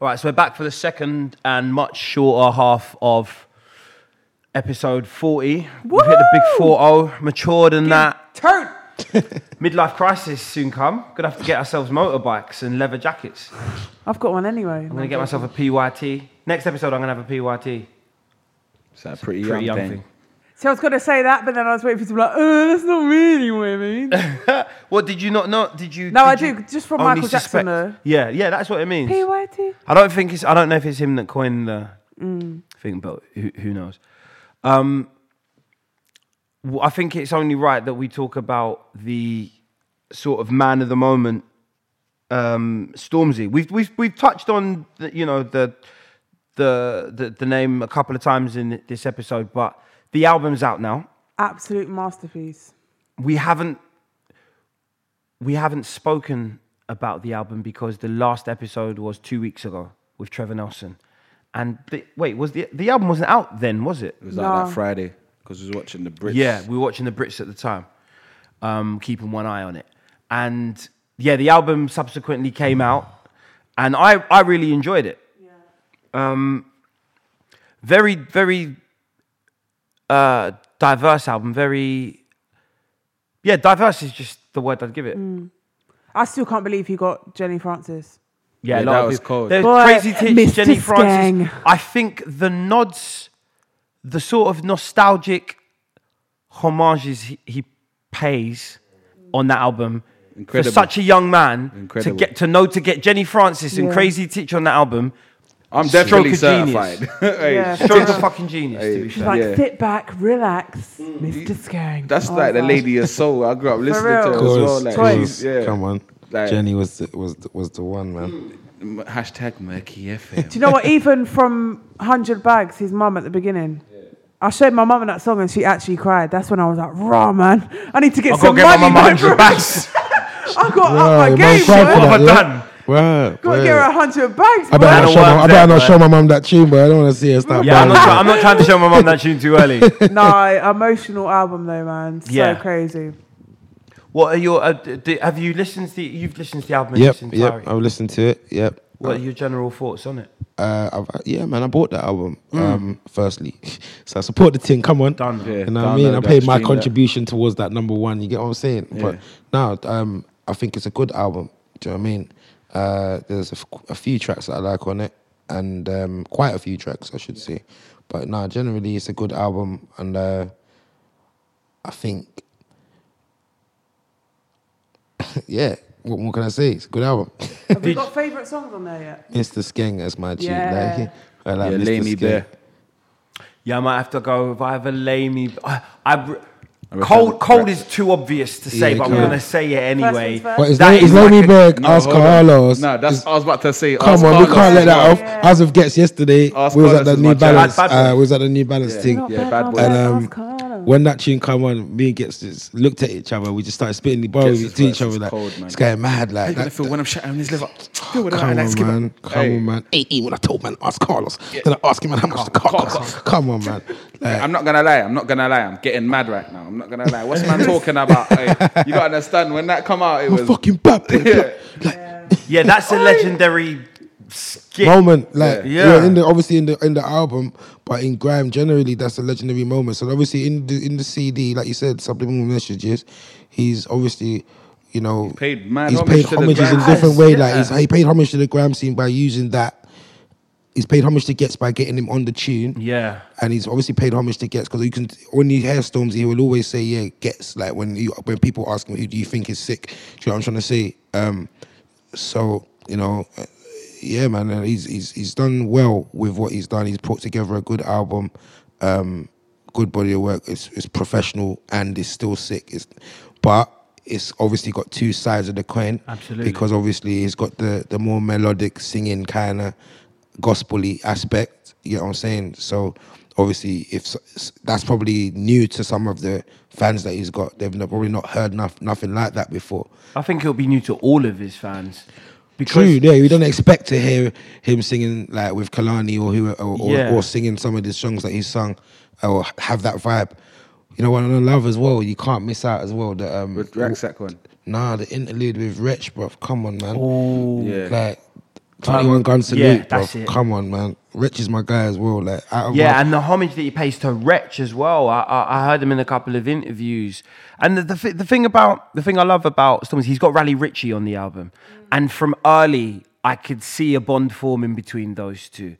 All right, so we're back for the second and much shorter half of episode forty. We've hit the big four zero, matured in that. Turn. Midlife crisis soon come. Gonna have to get ourselves motorbikes and leather jackets. I've got one anyway. I'm gonna get myself a PYT. Next episode, I'm gonna have a PYT. It's that pretty, Pretty young, young thing. See, I was going to say that, but then I was waiting for you to be like, oh, that's not really what I mean. What did you not know? Did you? No, I you do, just from only Michael Jackson, suspect- though. Yeah, yeah, that's what it means. PYT. I don't think it's. I don't know if it's him that coined the Mm. thing, but who, who knows? Um, w- I think it's only right that we talk about the sort of man of the moment, um, Stormzy. We've we've we've touched on the, you know the, the the the name a couple of times in this episode, but the album's out now. Absolute masterpiece. We haven't we haven't spoken about the album because the last episode was two weeks ago with Trevor Nelson. And the, wait, was the the album wasn't out then, was it? It was like that Friday because we was watching the Brits. Yeah, we were watching the Brits at the time, um, keeping one eye on it. And yeah, the album subsequently came out, and I, I really enjoyed it. Yeah. Um, very, very uh, diverse album. Very, yeah, diverse is just the word I'd give it. I still can't believe he got Jenny Francis. Yeah, Yeah, a lot that was people- cold. There's Boy, Crazy Titch, Mr. Jenny Francis. I think the nods, the sort of nostalgic homages he, he pays on that album Incredible. for such a young man Incredible. to get to know to get Jenny Francis and Crazy Titch on that album. I'm Stroke definitely of genius. certified. Hey, Yeah. Stroke of fucking genius, to be Hey, She's fair. like, Yeah. sit back, relax, mm. Mr. Skeng. That's Oh, like the lady of soul. I grew up listening to her Of as well. Like, of yeah. Come on. Like- Jenny was the, was the, was the one, man. M- Hashtag Murky FM. Do you know what? Even from 100 Bags, his mum at the beginning. I showed my mum that song and she actually cried. That's when I was like, raw, man. I need to get I've got some to get my money. mum 100 bags. I got Right, up my game, mum cried boy. for What have I done? Right. Got to get her 100 bags, I better boy. not don't show my, want I better not show my mum that tune, but I don't want to see her start. Yeah, I'm not, I'm not trying to show my mum that tune too early. no, emotional album though, man. So Yeah. crazy. What are your? Uh, d- d- have you listened to? The, you've listened to the album Yep, its yep. I've listened to it. Yep. What are your general thoughts on it? Uh, I've, yeah, man, I bought that album. Um, firstly, so I support the thing. Come on, Done. Yeah, you know what I mean. I paid my stream that. contribution towards that number one. You get what I'm saying? But Yeah. no, um, I think it's a good album. Do you know what I mean? Uh, there's a, f- a few tracks that I like on it, and um, quite a few tracks, I should say. But no, generally, it's a good album, and uh, I think, yeah. What more can I say? It's a good album. Have you got favourite songs on there yet? Mr. Skeng as my tune. Yeah. Like, I like Yeah, Mr. lay me Skeng. bare. Yeah, I might have to go with either lay me. I, I, reckon cold, cold is too obvious to say, Yeah, but I'm come gonna say it anyway. things first. But is, That Lo- is is Lomi like a- Berg, No, Ask hold on. Carlos? No, that's I was about to say. Come Ask on, we Carlos can't let that well. off. As of gets yesterday, Ask we was Carlos at the is New my jam. Balance. Bad Boy. Uh, we was at the New Balance thing. Yeah, bad, bad not boy. bad, And um, ask Carlos. When that tune come on, me and Ghetts just looked at each other. We just started spitting the bars Ghetts to each other. Like, cold, man. it's getting mad. How Like, you gonna that, feel when I'm shouting on his liver? Feel what come I like, on, skip man. Come Hey. on, man. Hey, hey, when I told man, ask Carlos. Then I ask him, man, how much the car cost. Come on, man. Like, I'm not gonna lie. I'm not gonna lie. I'm getting mad right now. I'm not gonna lie. What's man talking about? Hey, you gotta understand when that come out, it I'm was fucking bad. Yeah. Like, Yeah, that's a legendary skit. moment. Like Yeah. in the obviously in the in the album, but in Grime generally that's a legendary moment. So obviously in the in the CD, like you said, subliminal messages, he's obviously. You know, paid mad he's homage paid homages in different way. Yeah. Like he's, he paid homage to the Grime scene by using that. He's paid homage to Ghetts by getting him on the tune. Yeah. and he's obviously paid homage to Ghetts because you can when you hear Storms, he will always say, "Yeah, Ghetts." Like when you when people ask him, "Who do you think is sick?" Do you know what I'm trying to say? Um, so you know, yeah, man, and he's he's he's done well with what he's done. He's put together a good album, um, good body of work. It's it's professional and it's still sick. It's but it's obviously got two sides of the coin. Absolutely. because obviously he's got the the more melodic singing kind of gospely aspect. You know what I'm saying? So obviously, if that's probably new to some of the fans that he's got, they've probably not heard noth- nothing like that before. I think it'll be new to all of his fans. Because True, yeah, we don't expect to hear him singing like with Kehlani or who or, or, Yeah. or singing some of the songs that he's sung or have that vibe. You know what I love as well. You can't miss out as well. The um, with Rucksack one. nah, the interlude with Wretch, bro. Come on, man. Oh, Yeah. Like twenty one gun salute, yeah, bro. it. Come on, man. Rich is my guy as well. Like Yeah, my- and the homage that he pays to Wretch as well. I, I, I heard him in a couple of interviews, and the, the the thing about the thing I love about Storms, he's got Raleigh Ritchie on the album, mm. and from early I could see a bond forming between those two.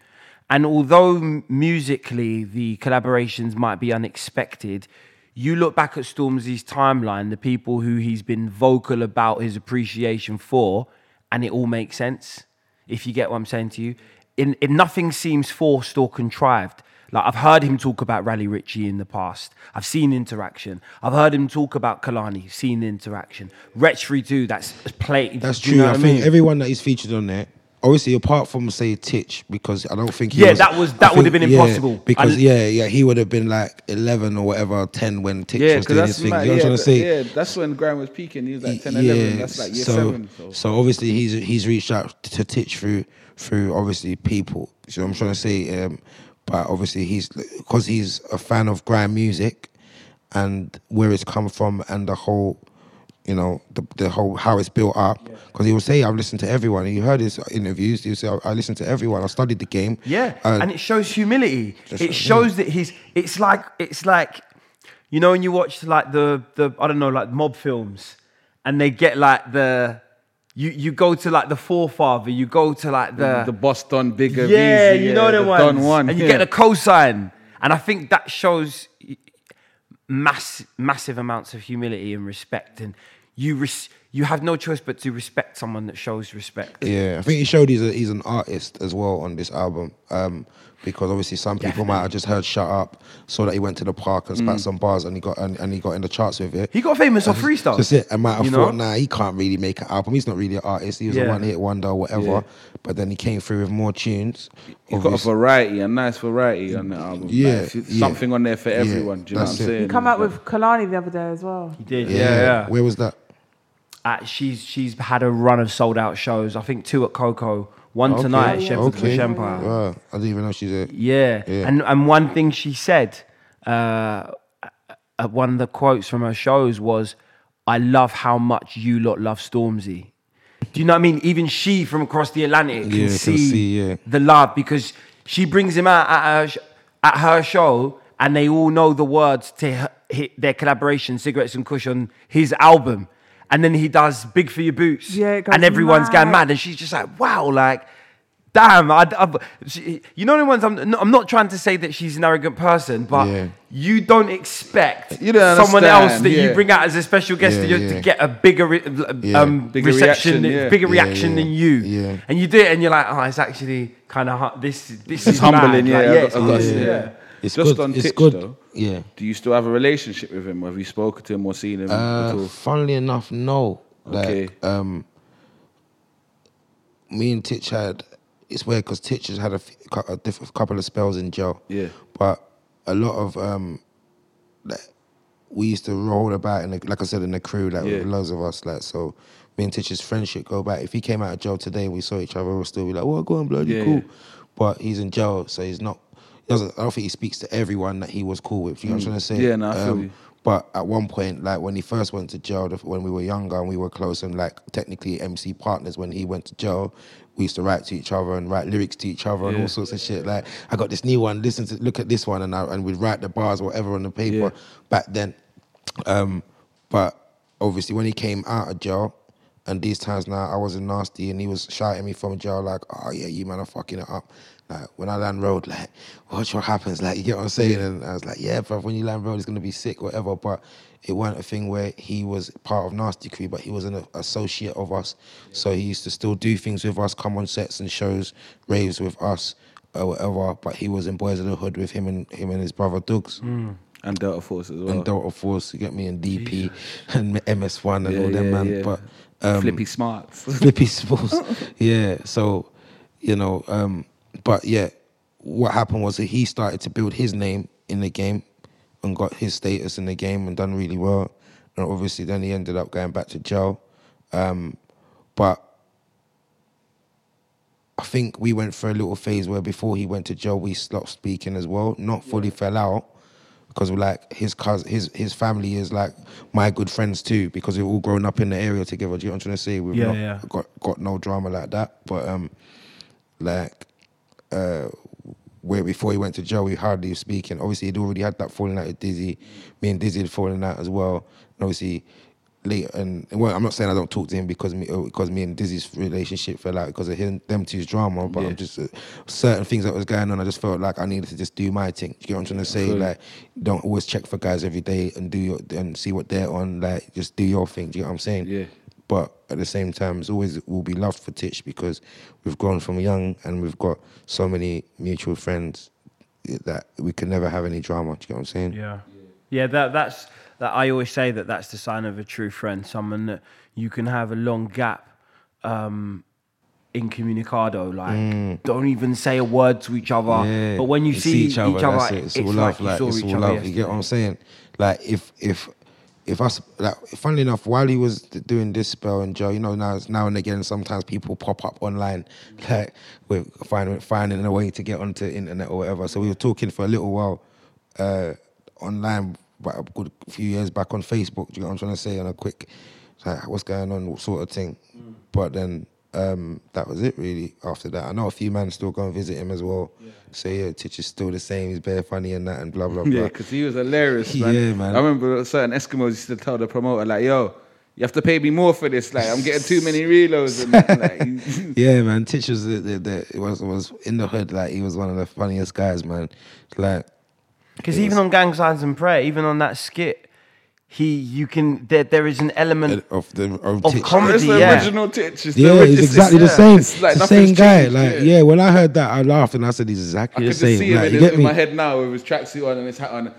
And although musically the collaborations might be unexpected, you look back at Stormzy's timeline, the people who he's been vocal about his appreciation for, and it all makes sense. If you get what I'm saying to you, in, in nothing seems forced or contrived. Like I've heard him talk about Raleigh Ritchie in the past. I've seen interaction. I've heard him talk about Kehlani, seen interaction. Wretch 3 that's played. That's do you true. know I what think everyone that he's featured on there, obviously apart from say Titch, because I don't think he Yeah, was- that was- that would have been yeah, impossible. because And- yeah, yeah, he would have been like eleven or whatever, ten when Titch Yeah, was doing his thing. You know yeah, what I'm trying to say? yeah, that's when grime was peaking. He was like 10, 11. That's like year so, seven. So. so obviously he's he's reached out to Titch through through obviously people. So I'm trying to say, um, but obviously he's because he's a fan of grime music and where it's come from and the whole you know, the, the whole how it's built up. Because he will say, "I've listened to everyone." And you heard his interviews. He will say, "I listened to everyone. I studied the game." Yeah, Uh, and it shows humility. Just- it shows that he's. It's like it's like, you know, when you watch like the the I don't know like mob films, and they get like the. You, you go to like the forefather, you go to like the the boss done bigger. yeah, Beezy, you know the the ones, Don one, and you yeah. get the cosign, and I think that shows mass, massive amounts of humility and respect, and you res- you have no choice but to respect someone that shows respect. Yeah, I think he showed he's a, he's an artist as well on this album. Um, because obviously some people might have just heard "Shut Up," saw that he went to the park and spat Mm. some bars, and he got and, and he got in the charts with it. He got famous off freestyle. Just it. I might have You thought, know? nah, he can't really make an album. He's not really an artist. He was Yeah. a one-hit wonder or whatever. Yeah. But then he came through with more tunes. You've got a variety, a nice variety on the album. Yeah, if it's yeah. something on there for Yeah, everyone. Do you know what I'm it. saying? He come out with Kehlani the other day as well. He did, yeah, yeah. Where was that? Uh, she's she's had a run of sold out shows. I think two at Coco, one Okay, tonight at Shepherd's okay. Bush Empire. Wow, I didn't even know she's a Yeah. Yeah. And and one thing she said, uh, at one of the quotes from her shows was, "I love how much you lot love Stormzy." Do you know what I mean? Even she from across the Atlantic can, Yeah, see, see, yeah. the love because she brings him out at her, at her show, and they all know the words to her, their collaboration, "Cigarettes and Cush" on his album, and then he does "Big for Your Boots," Yeah, and everyone's going mad. mad, and she's just like, "Wow!" Like damn, I, I- she- you know the ones. I'm, I'm not trying to say that she's an arrogant person, but Yeah. you don't expect You don't someone else understand, that you bring out as a special guest Yeah, to, yeah. to get a bigger, re- Yeah. um, Bigger reception, reaction, yeah. bigger reaction yeah. than you. Yeah. And you do it, and you're like, oh, it's actually kind of this. This It's is humbling, mad. yeah. Like, I got- it's I got to awesome, yeah. It's Just good. on it's Titch, good. though. Yeah. Do you still have a relationship with him? Have you spoken to him or seen him at Uh, all? funnily enough, no. Like, Okay. um, me and Titch had. It's weird because Titch has had a, f- cou- a diff- couple of spells in jail. Yeah. But a lot of um, like, we used to roll about in the, like I said in the crew, like Yeah. with loads of us, like so. Me and Titch's friendship go back. If he came out of jail today and we saw each other, we'll still be like, "Well, go on, blood, you Yeah, cool." yeah. But he's in jail, so he's not. Doesn't. I don't think he speaks to everyone that he was cool with. You know what I'm trying to say? Mm. Yeah, no, I feel you. But at one point, like when he first went to jail, when we were younger and we were close and like technically MC partners, when he went to jail, we used to write to each other and write lyrics to each other and all sorts of shit. Like I got this new one, listen to look at this one, and I, and we'd write the bars or whatever on the paper Yeah. back then. Um, but obviously, when he came out of jail, and these times now I wasn't nasty, and he was shouting me from jail like, "Oh yeah, you man are fucking it up." Like when I land road, like, watch what happens. Like you get what I'm saying, and I was like, "Yeah, bro, when you land road, it's gonna be sick, whatever." But it wasn't a thing where he was part of Nasty Crew, but he was an associate of us. So he used to still do things with us, come on sets and shows, raves with us, or whatever. But he was in Boys of the Hood with him and him and his brother Dugs And Delta Force as well. and Delta Force, you get me, and DP and MS1 and Yeah, all them, yeah, man. yeah. But um, Flippy Smarts. Flippy Sports, yeah. So, you know, um, but yeah, what happened was that he started to build his name in the game and got his status in the game and done really well. And obviously, then he ended up going back to jail. Um, but I think we went through a little phase where before he went to jail, we stopped speaking as well. Not fully fell out because we're like his cousin, his his family is like my good friends too because we've all grown up in the area together. Do you know what I'm trying to say? We've Yeah, not yeah. got got no drama like that, but um, like uh, where before he went to jail, we hardly was speaking. Obviously, he'd already had that falling out with Dizzee. Me and Dizzee had fallen out as well. And obviously, late and well, I'm not saying I don't talk to him because me uh, because me and Dizzee's relationship fell out because of him, them two's drama. But I'm just uh, certain things that was going on. I just felt like I needed to just do my thing. Do you get what I'm trying to say? Like, don't always check for guys every day and do your and see what they're on. Like, just do your thing. Do you get what I'm saying? Yeah. But at the same time, it's always will be loved for Titch because we've grown from young and we've got so many mutual friends that we can never have any drama. Do you get what I'm saying? Yeah, yeah. That that's that. I always say that that's the sign of a true friend. Someone that you can have a long gap um, incommunicado. Like, don't even say a word to each other. Mm. Yeah, But when you, see, each other, that's it's, it. It's all like love. you Like, it's each all love. You get what I'm saying? Like if if if us like funnily enough, while he was doing this spell in jail, you know, now now and again, sometimes people pop up online, like with finding finding a way to get onto internet or whatever. So we were talking for a little while uh, online, but a good few years back on Facebook. Do you know what I'm trying to say? On a quick like, what's going on, sort of thing. But then um, that was it really. After that, I know a few men still go and visit him as well. So yeah, Titch is still the same. He's bare funny and that and blah blah blah. Yeah, because he was hilarious, man. Yeah, man. I remember certain Eskimos used to tell the promoter, like, yo, you have to pay me more for this. Like, I'm getting too many reloads. And, like, he- yeah, man. Titch was the, the, the, it was was in the hood. Like he was one of the funniest guys, man. Like Because even on Gang Signs and Prayer, even on that skit, he you can there there is an element of the of, of Titch. comedy. It's the yeah. original Titch. It's Yeah, ori- he's it's- exactly the same. it's like the same guy. changed, Like, yeah. yeah. when I heard that, I laughed and I said, "He's exactly could the just same." see him Like, in, you his, get in me? my head now with his tracksuit on and his hat on.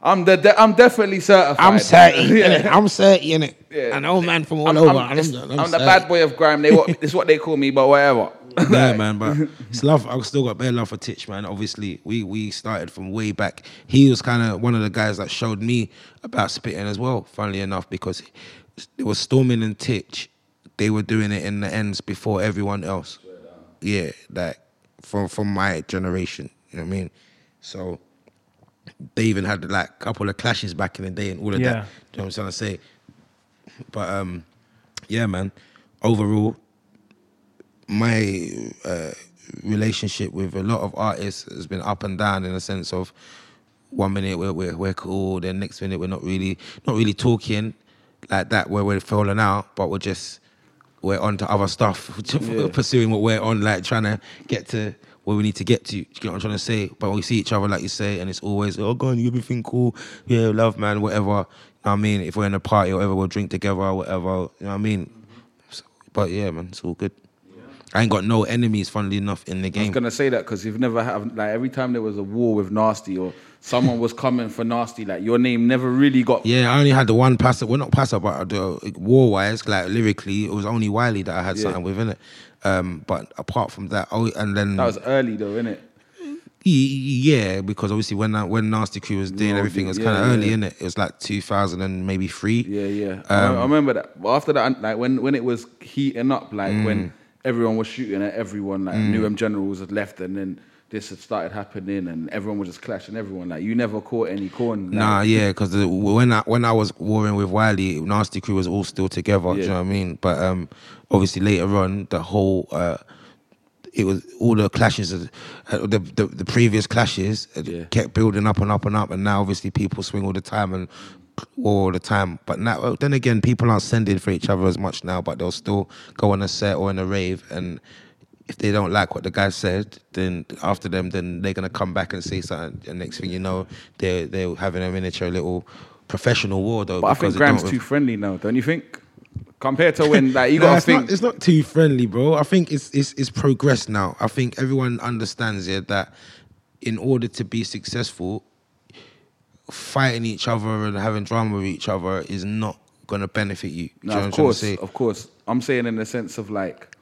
I'm the, de- I'm definitely certified. I'm certain. Yeah. innit? I'm certain. innit? Yeah. An old man from all I'm, over. I'm, I'm, I'm I'm the bad boy of grime. They what, this is what they call me, but whatever. yeah, man. But it's love. I've still got bare love for Titch, man. Obviously, we we started from way back. He was kind of one of the guys that showed me about spitting as well. Funnily enough, because it was Stormin and Titch. They were doing it in the ends before everyone else. Yeah, like from from my generation. You know what I mean? So they even had like a couple of clashes back in the day and all of Yeah. that. You know what I'm trying to say? But um, yeah, man. Overall, my uh, relationship with a lot of artists has been up and down in a sense of one minute we're, we're, we're cool, then next minute we're not really not really talking like that where we're falling out, but we're just we're on to other stuff, Yeah. pursuing what we're on, like trying to get to where we need to get to. Do you get what I'm trying to say? But we see each other, like you say, and it's always, oh, God, everything cool. Yeah, love, man, whatever. You know what I mean? If we're in a party or whatever, we'll drink together or whatever. You know what I mean? So- but yeah, man, it's all good. I ain't got no enemies, funnily enough, in the game. I was gonna say that because you've never had like every time there was a war with Nasty or someone was coming for Nasty, like your name never really got. Yeah, I only had the one passer. Well, not passer, but the war wise, like lyrically, it was only Wiley that I had Yeah. something within it. Um, but apart from that, oh, and then That was early though, innit? Y- Yeah, because obviously when that, when Nasty Crew was doing No, everything, it was yeah, kind of early, yeah. innit? It was like 2000 and maybe three. Yeah, yeah. I, Um, I remember that. But after that, like when when it was heating up, like Mm. when everyone was shooting at everyone, like New M Generals had left, and then this had started happening, and everyone was just clashing everyone. Like you never caught any corn. Like, Nah, yeah, because when I when I was warring with Wiley, Nasty Crew was all still together. Do you know what I mean? But um, obviously later on, the whole uh, it was all the clashes, of, uh, the, the the previous clashes Yeah. kept building up and up and up, and now obviously people swing all the time and all the time. But now, then again, people aren't sending for each other as much now, but they'll still go on a set or in a rave and. If they don't like what the guy said, then after them, then they're gonna come back and say something. And next thing you know, they're they're having a miniature little professional war though. But I think because grime's too friendly now, don't you think? Compared to when, like you Nah, gotta it's think. Not, it's not too friendly, bro. I think it's it's it's progressed now. I think everyone understands yeah that in order to be successful, fighting each other and having drama with each other is not gonna benefit you. Do you No, know of what I'm trying to course, of course. I'm saying in the sense of like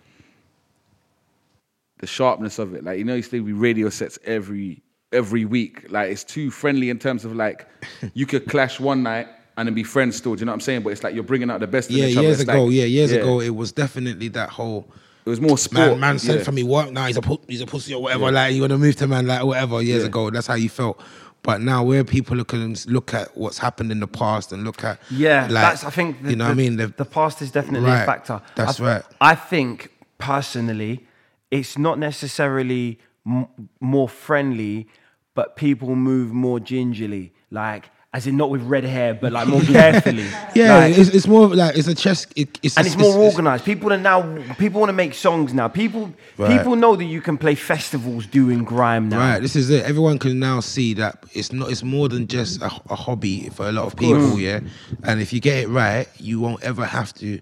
the sharpness of it. Like you know, you to be radio sets every every week. Like it's too friendly in terms of like you could clash one night and then be friends still. Do you know what I'm saying? But it's like you're bringing out the best. Yeah, in each other. years It's ago, like- yeah, years ago, it was definitely that whole. It was more sport. Man, man sent yeah. for me work now. He's a he's a pussy or whatever. Yeah. Like you want to move to man like whatever. Years Yeah. ago, that's how you felt. But now, where people look at look at what's happened in the past and look at Yeah, like, that's. I think the, you know the, what I mean. The, the past is definitely Right, a factor. that's I, right. I think personally, it's not necessarily m- more friendly, but people move more gingerly. Like, as in not with red hair, but like more carefully. yeah, Like- it's, it's more of like it's a chess. It, it's and a- it's more organized. People are now. People want to make songs now. People. Right. People know that you can play festivals doing grime now. Right, this is it. Everyone can now see that it's not. It's more than just a, a hobby for a lot of, people. Yeah, and if you get it right, you won't ever have to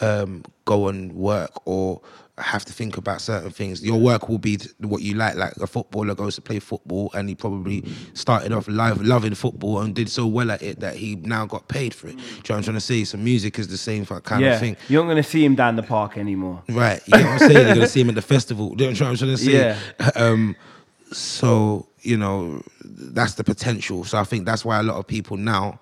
um, go and work or have to think about certain things. Your work will be what you like. Like a footballer goes to play football, and he probably started off live loving football and did so well at it that he now got paid for it. Do you know what I'm trying to say? So music is the same kind yeah, of thing. you're not going to see him down the park anymore. Right. You know what I'm saying? You're gonna see him at the festival. Do you know what I'm trying to say? Yeah. Um, so, you know, that's the potential. So I think that's why a lot of people now,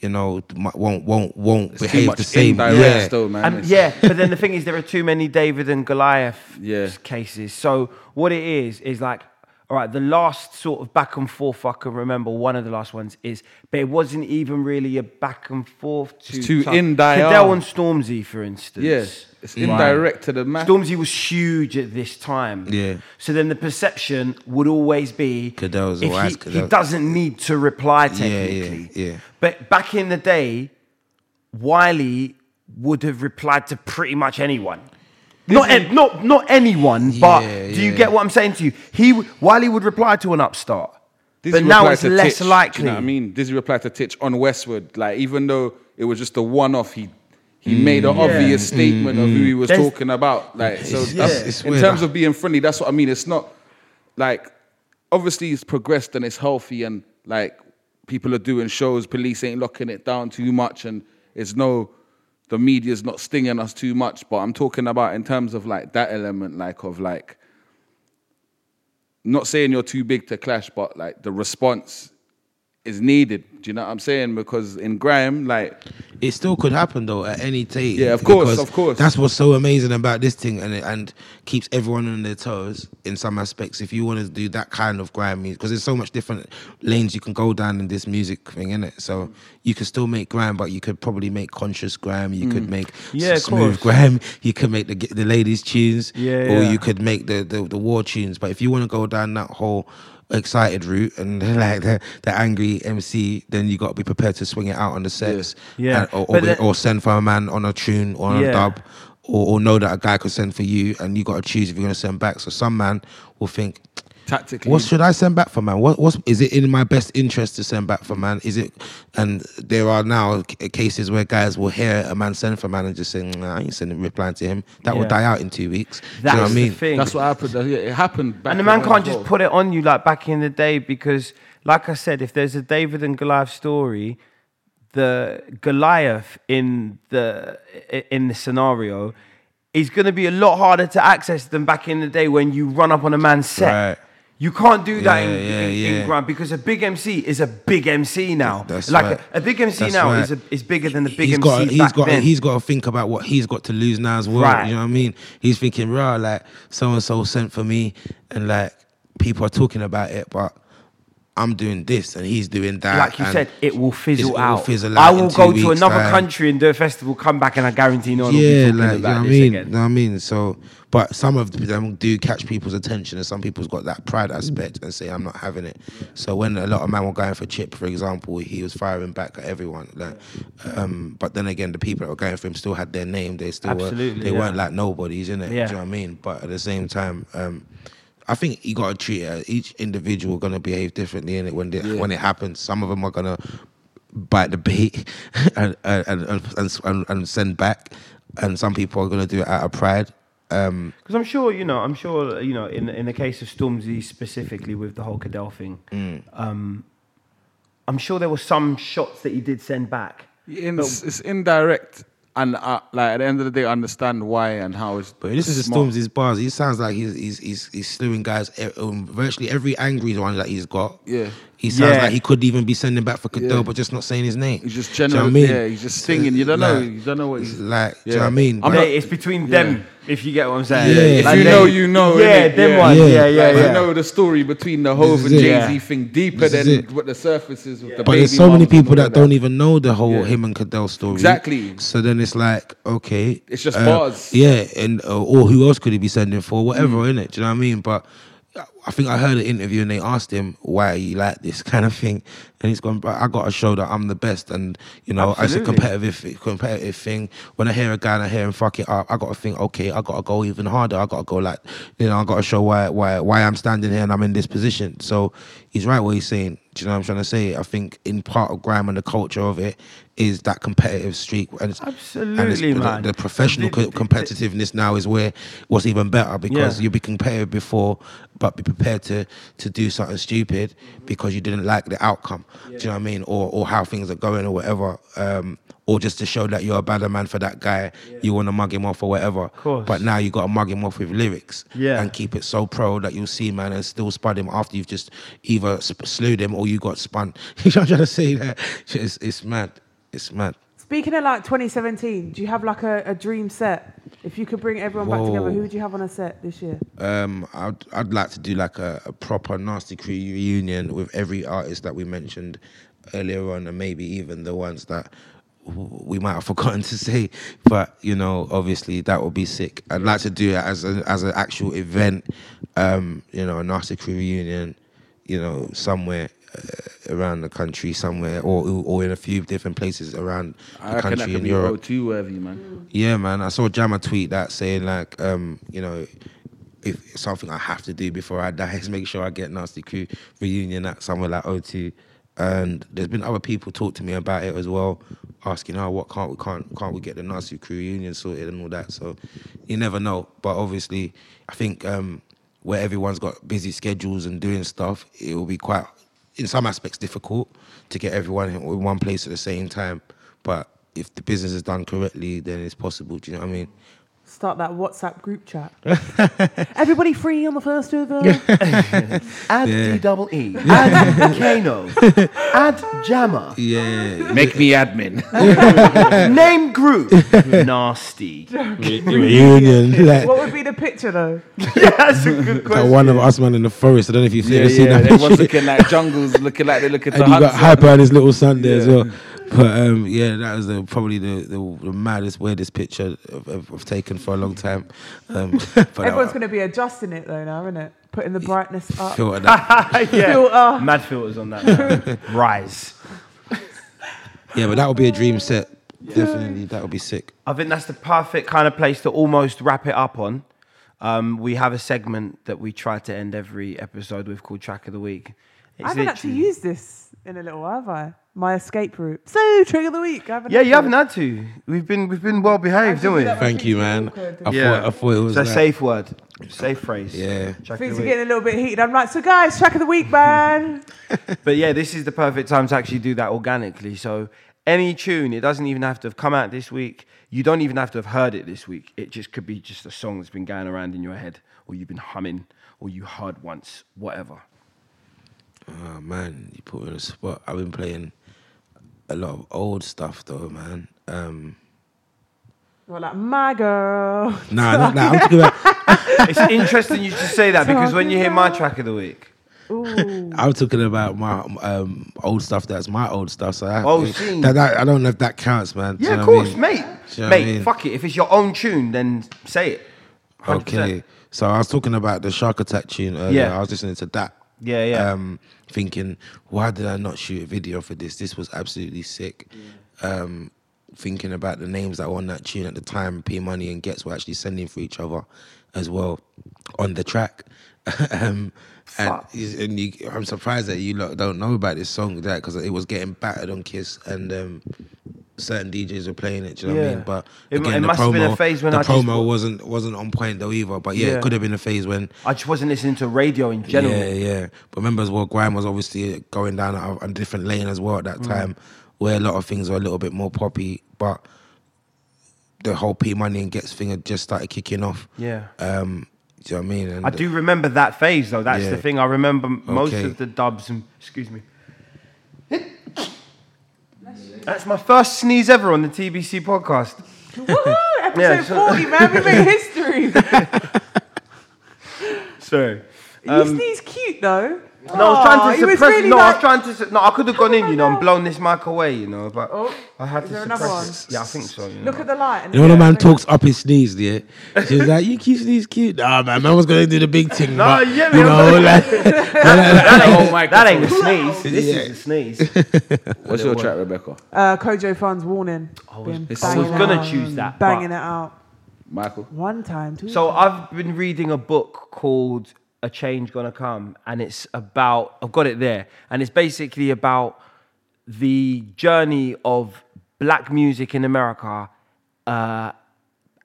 you know, won't won't won't It's too behave much the same. indirect Yeah. still, man. And yeah, but then the thing is, there are too many David and Goliath Yeah. cases. So what it is is like All right, the last sort of back and forth I can remember, one of the last ones is, but it wasn't even really a back and forth to It's too to- indirect. Cadell and Stormzy, for instance. Yes, it's Right. indirect to the man. Stormzy was huge at this time. Yeah. So then the perception would always be Cadell's if or as he, he doesn't need to reply Yeah, yeah, technically. yeah. But back in the day, Wiley would have replied to pretty much anyone. Not, an- not, not anyone, but Yeah, do you yeah. get what I'm saying to you? He Wiley would reply to an upstart, Dizzee but now it's less Titch, likely. You know what I mean? Dizzee replied to Titch on Westwood. Like even though it was just a one-off, he he made an mm, obvious mm, statement of who he mm. was There's- talking about. Like so, It's- that's, it's- it's in terms of being friendly, that's what I mean. It's not like obviously it's progressed and it's healthy and like people are doing shows. Police ain't locking it down too much, and it's no the media's not stinging us too much. But I'm talking about in terms of like that element, like of like not saying you're too big to clash, but like the response is needed. Do you know what I'm saying? Because in grime, like it still could happen though at any day. Yeah, of course, of course. That's what's so amazing about this thing, and it, and keeps everyone on their toes in some aspects. If you want to do that kind of grime music, because there's so much different lanes you can go down in this music thing, in it. So you could still make grime, but you could probably make conscious grime. You could mm. make Yeah, of smooth course. grime. You could make the the ladies tunes, Yeah, or yeah. you could make the, the the war tunes. But if you want to go down that whole excited route and like the, the angry MC, then you got to be prepared to swing it out on the sets, Yeah. and- or, or, or send for a man on a tune or on Yeah. a dub, or, or know that a guy could send for you, and you got to choose if you're going to send back. So some man will think, tactically, what should I send back for, man? What what's is it in my best interest to send back for, man? Is it? And there are now c- cases where guys will hear a man send for man and just say, nah, I ain't sending replying to him. That will die out in two weeks. Do you That's know what I the mean? thing. that's what happened. It happened. Back and the man can't just put it on you like back in the day because, like I said, if there's a David and Goliath story, the Goliath in the in the scenario is going to be a lot harder to access than back in the day when you run up on a man's set. Right. You can't do that in, Yeah, yeah, in, in grime because a big MC is a big MC now. That's like right. a, a big MC That's now right. is a, is bigger than the big he's MC got, he's got, then. he's got to think about what he's got to lose now as well. Right. You know what I mean? He's thinking, rah, like so and so sent for me, and like people are talking about it, but I'm doing this and he's doing that. like you said, it will fizzle it will out. fizzle I out in will go to another time. country and do a festival, come back, and I guarantee no one will be talking like you know about what I this mean. You again. know what I mean? So, but some of them do catch people's attention, and some people's got that pride aspect and say, "I'm not having it." So when a lot of men were going for Chip, for example, he was firing back at everyone. Like, um, but then again, the people that were going for him still had their name. They still Absolutely, were. They yeah. weren't like nobodies, innit? Yeah. Do you know what I mean? But at the same time. Um, I think you got to treat it. Each individual gonna behave differently in it when they, when it happens. Some of them are gonna bite the bait and and, and, and, send back, and some people are gonna do it out of pride. Um, Because I'm sure, you know, I'm sure, you know, in in the case of Stormzy specifically with the whole Cadell thing, Mm. um, I'm sure there were some shots that he did send back. In- it's, it's indirect, and uh, like at the end of the day, I understand why and how it's. but this is smart. Stormzy's bars. He sounds like he's he's he's, he's slewing guys. Um, virtually every angry one that he's got. Yeah. He sounds Yeah. like he could even be sending back for Cadell, Yeah. but just not saying his name. He's just Do you know general. I mean? Yeah, he's just singing. You don't know. You don't know what he's Like, do you know what I mean? I'm But- not- it's between them, if you get what I'm saying. Yeah. If If you they- know, you know. Yeah, innit? them ones. Yeah. Yeah, yeah, Like, yeah. You know the story between the Hove and it. Jay Yeah. Z thing deeper than it. what the surface is with the But baby there's so many people all that don't even know the whole Yeah. him and Cadell story. Exactly. So then it's like, okay, It's just bars. Yeah, and uh, or who else could he be sending for? Whatever, Mm. in it. Do you know what I mean? But I think I heard an interview and they asked him why you like this kind of thing, and he's gone. But I got to show that I'm the best, and you know, it's a competitive competitive thing. When I hear a guy and I hear him fuck it up, I got to think, okay, I got to go even harder. I got to go like, you know, I got to show why why why I'm standing here and I'm in this position. So he's right what he's saying. Do you know what I'm trying to say? I think in part of grime and the culture of it is that competitive streak. And it's, and it's- Absolutely, the- man. The, professional The- the- competitiveness now is where what's even better because Yeah. you'll be competitive before, but be prepared to to do something stupid because you didn't like the outcome. Do you know what I mean? Or or how things are going or whatever. Um, or just to show that you're a better man for that guy, you want to mug him off or whatever. course. But now you got to mug him off with lyrics Yeah. and keep it so pro that you'll see man and still spud him after you've just either sp- slewed him or you got spun. you know what I'm trying to say? That it's, it's mad. It's mad. Speaking of like 2017, do you have like a, a dream set? If you could bring everyone back together, who would you have on a set this year? Um, I'd I'd like to do like a, a proper nasty crew reunion with every artist that we mentioned earlier on, and maybe even the ones that we might have forgotten to say. But you know, obviously that would be sick. I'd like to do it as a, as an actual event. Um, you know, a nasty crew reunion. You know, somewhere. Uh, around the country somewhere or or in a few different places around I the country in Europe. O2 worthy, man. Yeah, man. I saw Jammer tweet that saying like, um, you know, if it's something I have to do before I die is make sure I get Nasty Crew reunion at somewhere like O2. And there's been other people talk to me about it as well, asking, "Oh, what can't we can't can't we get the Nasty Crew union sorted and all that?" So you never know. But obviously, I think um, where everyone's got busy schedules and doing stuff, it will be quite, in some aspects, difficult to get everyone in one place at the same time. But if the business is done correctly, then it's possible. Do you know what I mean? Start that WhatsApp group chat. Everybody free on the first of uh, Add Yeah. D double E. Add Kano. Add Jammer. Yeah. Make me admin. Name group. Nasty. reunion. Like, What would be the picture though? yeah, That's a good like one of us man in the forest. I don't know if you've yeah, ever seen yeah. that. Everyone's picture. looking like jungles, looking like they're look at and the you got Hyper and his little son there as well. But um, yeah, that was the, probably the, the, the maddest, weirdest picture I've, I've, I've taken for a long time. Um, but Everyone's going to be adjusting it though now, isn't it? Putting the brightness up. filter that. yeah. Filter. Mad filters on that. Rise. yeah, but that would be a dream set. Definitely, that would be sick. I think that's the perfect kind of place to almost wrap it up on. Um, we have a segment that we try to end every episode with called Track of the Week. It's I haven't actually literally- used this in a little while, have I? My escape route. So, trick of the week. I haven't Yeah, had you haven't had to. We've been we've been well behaved, haven't we? that Thank you, man. I yeah, thought I thought it was it's a like- safe word, safe phrase. Yeah. Track Things are the getting a little bit heated. I'm like, so guys, track of the week, man. But yeah, this is the perfect time to actually do that organically. So any tune, it doesn't even have to have come out this week. You don't even have to have heard it this week. It just could be just a song that's been going around in your head, or you've been humming, or you heard once, whatever. Oh man, you put me on the spot. I've been playing a lot of old stuff though, man. Um, Well, like my girl. nah, not that. I'm talking about. It's interesting you should say that because when you hear my track of the week, Ooh. I'm talking about my um, old stuff. That's my old stuff. So I, Oh, scene. that, that, I don't know if that counts, man. Yeah, you of know what I course, mean? mate, you know what I mate, mean? fuck it. If it's your own tune, then say it. 100%. Okay, so I was talking about the Shark Attack tune earlier. Yeah. I was listening to that. Yeah, yeah. Um, thinking, why did I not shoot a video for this? This was absolutely sick. Um, thinking about the names that were on that tune at the time, P Money and Ghetts were actually sending for each other as well on the track. um, and, and you, I'm surprised that you don't know about this song that because it was getting battered on Kiss and um, certain DJs were playing it. Do you know what I mean? But It- again, it the must promo, have been a phase when the I promo wa- wasn't wasn't on point though either. But yeah, Yeah. it could have been a phase when I just wasn't listening to radio in general. yeah, yeah. But remember as well, grime was obviously going down a, a different lane as well at that Mm. time, where a lot of things were a little bit more poppy. But the whole P Money and Ghetts thing had just started kicking off. Yeah. Um, do you know what I mean? And I do remember that phase though. That's Yeah. the thing. I remember most Okay. of the dubs and excuse me. That's my first sneeze ever on the TBC podcast. Woohoo! Episode Yeah, so- 40, man. We made history. Sorry. you Um, sneeze cute though. No, I was trying Aw, to he was suppress. really no, I like- was trying to. su- No, I could have gone in, you know, and blown this mic away, you know, but Oh, I had is to there suppress another one? it. Yeah, I think so. You know. Look at the light. And You know when a man talks up his sneeze, yeah? She was like, you keep sneeze cute. Nah, man, man was going to do the big thing. No, but, yeah, you man. know, like, that, Oh ain't, my that ain't a sneeze. This Yeah. is a sneeze. What's your track, Rebecca? Uh, Kojo Funds warning. I was, I banging was it gonna out. choose that. Banging it out. Michael. One time, two So. I've been reading a book called A Change Gonna Come, and it's about I've got it there, and it's basically about the journey of black music in America uh,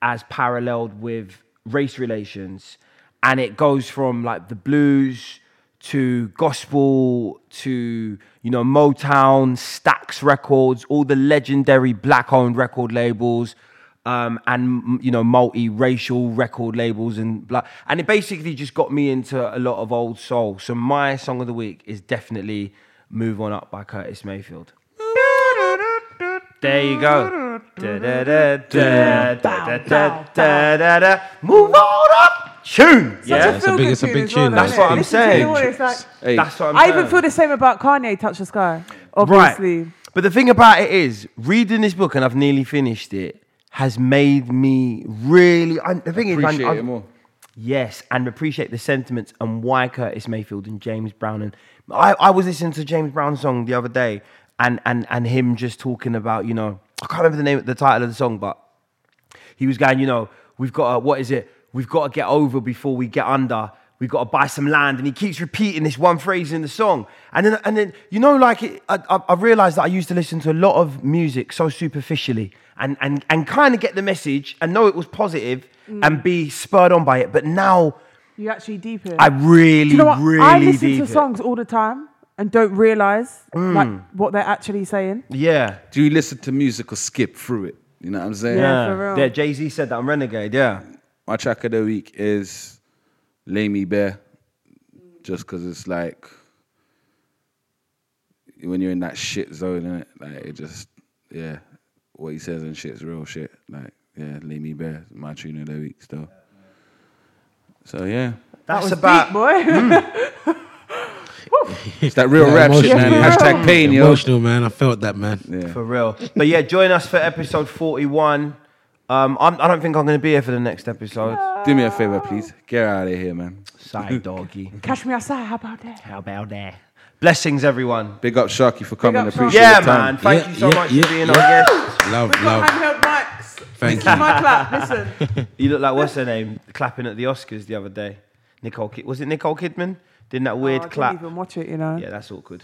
as paralleled with race relations, and it goes from like the blues to gospel to you know Motown, Stax Records, all the legendary black-owned record labels um, and you know multi-racial record labels and blah. and it basically just got me into a lot of old soul. So my song of the week is definitely move on up by curtis mayfield. There you go. Move on up tune. Yeah. it's a big it's a big tune that's what i'm saying. that's what i even feel the same about kanye touch the sky obviously. Right. but the thing about it is reading this book and i've nearly finished it has made me really. I, the thing is, appreciate I- it more. Yes, and appreciate the sentiments and why Curtis Mayfield and James Brown. And I, I was listening to James Brown's song the other day, and and and him just talking about, you know, I can't remember the name, the title of the song, but he was going, you know, we've got to, what is it? We've got to get over before we get under. We've got to buy some land, and he keeps repeating this one phrase in the song, and then and then you know, like it, I, I, I realized that I used to listen to a lot of music so superficially, and and and kind of get the message and know it was positive and be spurred on by it, but now You actually deep it. I really, you know what? really I listen deep to it. songs all the time and don't realize Mm. like what they're actually saying. Yeah. Do you listen to music or skip through it? You know what I'm saying? Yeah, for real. Yeah, Jay Z said that on Renegade. Yeah. My track of the week is Lay Me Bare, just because it's like when you're in that shit zone, innit? Like it just, yeah, what he says and shit's real shit. Like, yeah, Lay Me Bare, my tune of the week still. So yeah, That's was about deep, boy. Mm. it's that real Yeah, rap shit, emotional, man. Hashtag pain, yo. Emotional, man. I felt that, man. Yeah. for real. But yeah, join us for episode 41. Um, I'm, I don't think I'm going to be here for the next episode. Do me a favor, please. Get out of here, man. Side doggy. Catch me outside. How about that? How about that? Blessings, everyone. Big up Sharky for coming. up, Appreciate Yeah, your time. Yeah, man. Thank Yeah, you so yeah, much yeah, for being yeah. our guest. Love, We've got love. handheld mics. Thank This is you. my clap. Listen. You look like, what's her name? Clapping at the Oscars the other day. Nicole Kid- Was it Nicole Kidman? Doing that weird Oh, I clap. didn't even watch it, you know. Yeah, that's awkward.